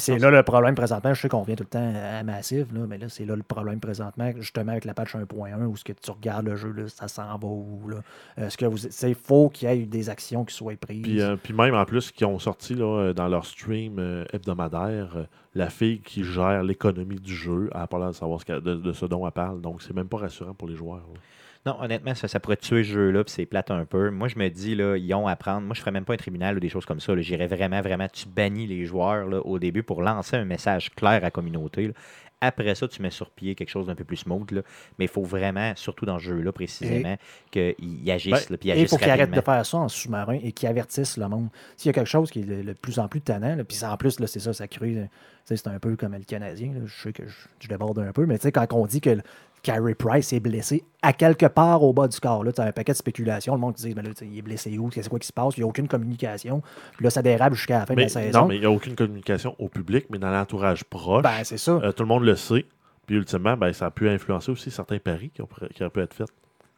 C'est là le problème présentement. Je sais qu'on vient tout le temps à Massive, là, mais là, c'est là le problème présentement, justement avec la patch 1.1, où ce que tu regardes le jeu, là, ça s'en va où. Là? Ce que vous, c'est faut qu'il y ait des actions qui soient prises? Puis, euh, puis même en plus, qui ont sorti là, euh, dans leur stream euh, hebdomadaire, euh, la fille qui gère l'économie du jeu, pas l'air de savoir ce de, de ce dont elle parle. Donc, c'est même pas rassurant pour les joueurs. là. Non, honnêtement, ça, ça pourrait tuer ce jeu-là, puis c'est plate un peu. Moi, je me dis, là, ils ont à prendre. Moi, je ferais même pas un tribunal ou des choses comme ça. J'irais vraiment, vraiment, tu bannis les joueurs là, au début pour lancer un message clair à la communauté. là. Après ça, tu mets sur pied quelque chose d'un peu plus smooth. là. Mais il faut vraiment, surtout dans ce jeu-là précisément, qu'ils agissent, Ben, là, puis Et il faut qu'ils arrêtent de faire ça en sous-marin et qu'ils avertissent le monde. S'il y a quelque chose qui est de, plus en plus tannant, là, puis en plus, c'est ça, ça crée. C'est un peu comme le Canadien. Je sais que je, je déborde un peu, mais tu sais, quand on dit que Carey Price est blessé à quelque part au bas du corps, là, tu as un paquet de spéculations. Le monde qui dit ben là, il est blessé où C'est quoi qui se passe? Il n'y a aucune communication. Puis là, ça dérape jusqu'à la fin de la saison. non, mais il n'y a aucune communication au public, mais dans l'entourage proche, Ben, c'est ça. euh, tout le monde le sait. Puis ultimement, ben, ça a pu influencer aussi certains paris qui, ont, qui auraient pu être faits.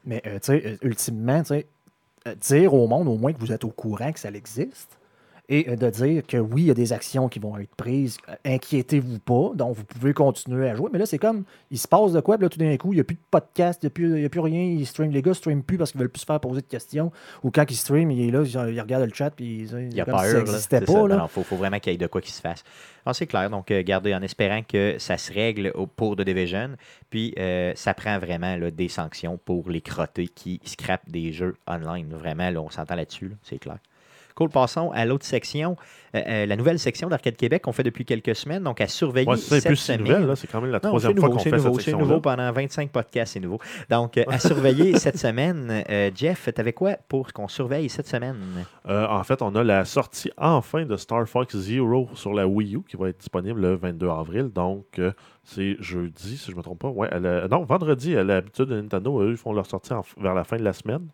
Mais euh, tu sais, euh, ultimement, tu sais, euh, dire au monde au moins que vous êtes au courant que ça existe et euh, de dire que oui, il y a des actions qui vont être prises. Euh, Inquiétez-vous pas. Donc, vous pouvez continuer à jouer. Mais là, c'est comme, il se passe de quoi? Puis là, tout d'un coup, il n'y a plus de podcast, il n'y a, plus- il y a plus rien. Ils stream, les gars ne streament plus parce qu'ils veulent plus se faire poser de questions. Ou quand ils streament, il est là, il il regarde le chat, puis il, Il y a comme peur. si ça pas. Non, faut, faut vraiment qu'il y ait de quoi qui se fasse. Alors, c'est clair. Donc, euh, gardez en espérant que ça se règle au- pour The Division. Puis, euh, ça prend vraiment là, des sanctions pour les crottés qui scrapent des jeux online. Vraiment, là, on s'entend là-dessus. là, c'est clair. Cool. Passons à l'autre section. Euh, euh, la nouvelle section d'Arcade Québec qu'on fait depuis quelques semaines. Donc, à surveiller Ouais, cette plus semaine. nouvelle, là. C'est quand même la troisième fois qu'on fait nouveau, cette c'est nouveau pendant 25 podcasts, c'est nouveau. Donc, euh, à surveiller cette semaine, euh, Jeff, t'avais quoi pour qu'on surveille cette semaine? En fait, on a la sortie enfin de Star Fox Zero sur la Wii U qui va être disponible le 22 avril. Donc, c'est jeudi, si je ne me trompe pas. Ouais, non, vendredi, à l'habitude de Nintendo, eux, ils font leur sortie en- vers la fin de la semaine.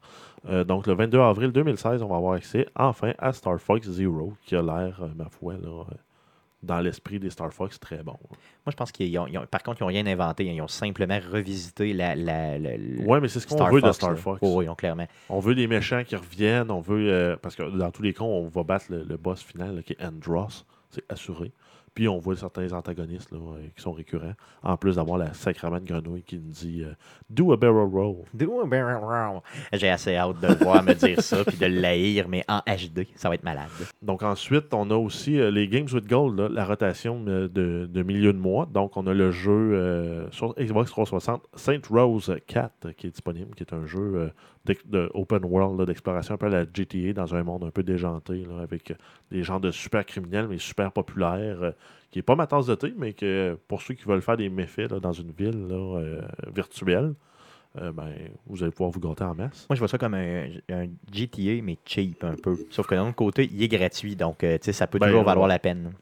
Euh, donc, le 22 avril 2016, on va avoir accès enfin à Star Fox Zero, qui a l'air, euh, ma foi, là, euh, dans l'esprit des Star Fox, très bon. Moi, je pense qu'ils ont, ils ont- par contre, ils n'ont rien inventé. hein. Ils ont simplement revisité la. la, la- le- Ouais, mais c'est ce qu'on veut de Star là. Fox. Oh, oui, ont clairement. On veut des méchants qui reviennent. On veut. euh, parce que dans tous les cas, on va battre le, le boss final là, qui est Andros. C'est assuré. Puis on voit certains antagonistes là, qui sont récurrents. En plus d'avoir la sacrament de grenouille qui nous dit euh, Do a barrel roll. Do a barrel roll. J'ai assez hâte de le voir me dire ça puis de le haïr, mais en HD. Ça va être malade. Donc ensuite, on a aussi euh, les Games with Gold, là, la rotation euh, de, de milieu de mois. Donc on a le jeu euh, sur Xbox 360, Saint Rose 4, euh, qui est disponible, qui est un jeu euh, de open world, d'exploration un peu à la GTA dans un monde un peu déjanté, là, avec euh, des gens de super criminels, mais super populaires, euh, qui est pas ma tasse de thé, mais que pour ceux qui veulent faire des méfaits là, dans une ville là, euh, virtuelle, euh, ben, vous allez pouvoir vous gâter en masse. Moi, je vois ça comme un, un GTA, mais cheap un peu. Sauf que d'un autre côté, il est gratuit. Donc, ça peut Ben, toujours valoir la peine.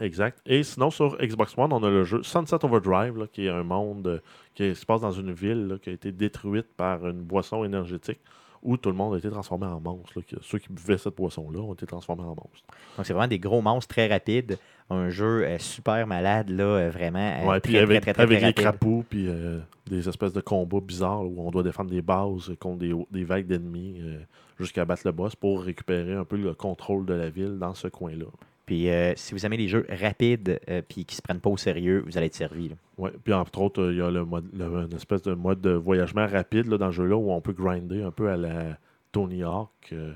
Exact. Et sinon, sur Xbox One, on a le jeu Sunset Overdrive, là, qui est un monde euh, qui se passe dans une ville là, qui a été détruite par une boisson énergétique où tout le monde a été transformé en monstre. là, ceux qui buvaient cette boisson-là ont été transformés en monstres. Donc, c'est vraiment des gros monstres très rapides. Un jeu euh, super malade, là, euh, vraiment. Ouais, puis avec, très, très, très, avec très les rapide. crapauds, puis euh, des espèces de combats bizarres où on doit défendre des bases contre des, des vagues d'ennemis euh, jusqu'à battre le boss pour récupérer un peu le contrôle de la ville dans ce coin-là. Puis, euh, si vous aimez les jeux rapides euh, puis qui se prennent pas au sérieux, vous allez être servi. Ouais. Puis entre autres, euh, il y a le mode, une espèce de mode de voyagement rapide là, dans le jeu-là où on peut grinder un peu à la Tony Hawk euh,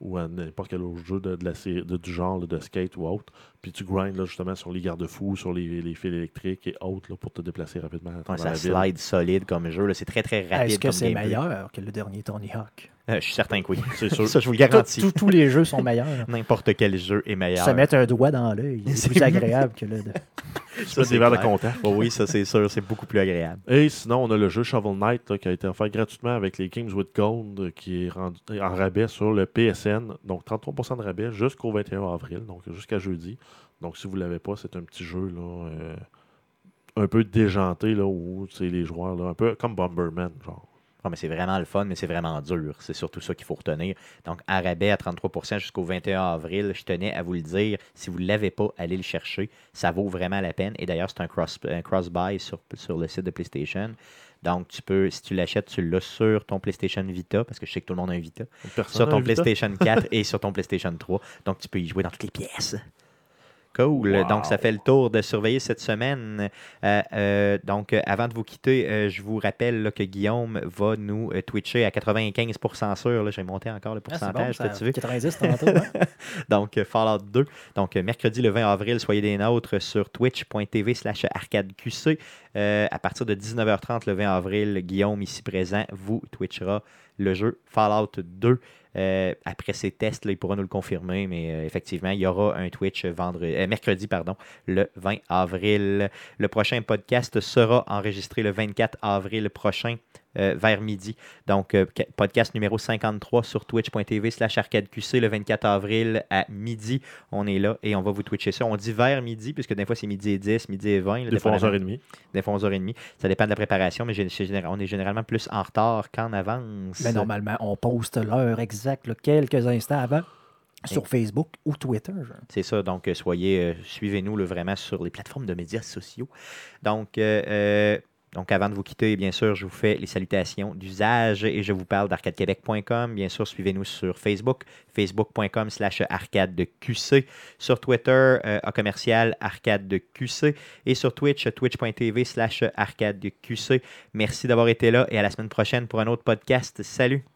ou à n'importe quel autre jeu de, de la sé- de- du genre de skate ou autre. Puis tu grindes là, justement sur les garde-fous, sur les, les fils électriques et autres là, pour te déplacer rapidement à Ouais, ça la ville. slide solide comme jeu. là. C'est très, très rapide Est-ce que c'est meilleur que le dernier Tony Hawk? Euh, je suis certain que oui. C'est sûr. ça, je vous le Tous- garantis. tous- tous les jeux sont meilleurs. N'importe quel jeu est meilleur. Se mettre un doigt dans l'œil, c'est plus agréable que le. de- Ça, c'est de clair. contact. Oh oui, ça c'est sûr, c'est beaucoup plus agréable. Et sinon, on a le jeu Shovel Knight là, qui a été offert gratuitement avec les Games with Gold qui est rendu en rabais sur le PSN. Donc 33% de rabais jusqu'au 21 avril, donc jusqu'à jeudi. Donc si vous ne l'avez pas, c'est un petit jeu là, euh, un peu déjanté là, où les joueurs là, un peu comme Bomberman. Genre. Ah, mais c'est vraiment le fun, mais c'est vraiment dur. C'est surtout ça qu'il faut retenir. Donc, à rabais à 33% jusqu'au 21 avril, je tenais à vous le dire. Si vous ne l'avez pas, allez le chercher. Ça vaut vraiment la peine. Et d'ailleurs, c'est un cross- un cross-buy sur, sur le site de PlayStation. Donc, tu peux, si tu l'achètes, tu l'as sur ton PlayStation Vita, parce que je sais que tout le monde a un Vita, Personne sur ton Vita? PlayStation 4 et sur ton PlayStation 3. Donc, tu peux y jouer dans toutes les pièces. Cool. Wow. Donc, ça fait le tour de surveiller cette semaine. Euh, euh, donc, euh, avant de vous quitter, euh, je vous rappelle là, que Guillaume va nous twitcher à 95% sûr. Là, J'ai monté encore le Ah, bon, pourcentage, ça- t'as-tu vu? 90 tantôt. hein? Donc, Fallout 2. Donc, mercredi le 20 avril, soyez des nôtres sur twitch.tv slash arcadeqc. À partir de 19h30 le 20 avril, Guillaume, ici présent, vous twitchera le jeu Fallout 2. Euh, après ces tests, il pourra nous le confirmer, mais euh, effectivement, il y aura un Twitch vendredi, euh, mercredi pardon, le 20 avril. Le prochain podcast sera enregistré le 24 avril prochain euh, vers midi. Donc, euh, ca- podcast numéro 53 sur twitch.tv slash arcadeqc le 24 avril à midi. On est là et on va vous twitcher ça. On dit vers midi, puisque des fois c'est midi et 10, midi et 20. là, Des fois dépendamment- 11h30. des fois 11h30. Ça dépend de la préparation, mais on est généralement plus en retard qu'en avance. Mais normalement, on poste l'heure exacte là, quelques instants avant sur Facebook ou Twitter. C'est ça, donc euh, soyez, euh, suivez-nous vraiment sur les plateformes de médias sociaux. Donc, euh, euh, Donc, avant de vous quitter, bien sûr, je vous fais les salutations d'usage et je vous parle d'arcadequebec.com. Bien sûr, suivez-nous sur Facebook, facebook.com slash arcade de QC, sur Twitter, euh, à commercial arcade de QC et sur Twitch, twitch.tv slash arcade de QC. Merci d'avoir été là et à la semaine prochaine pour un autre podcast. Salut!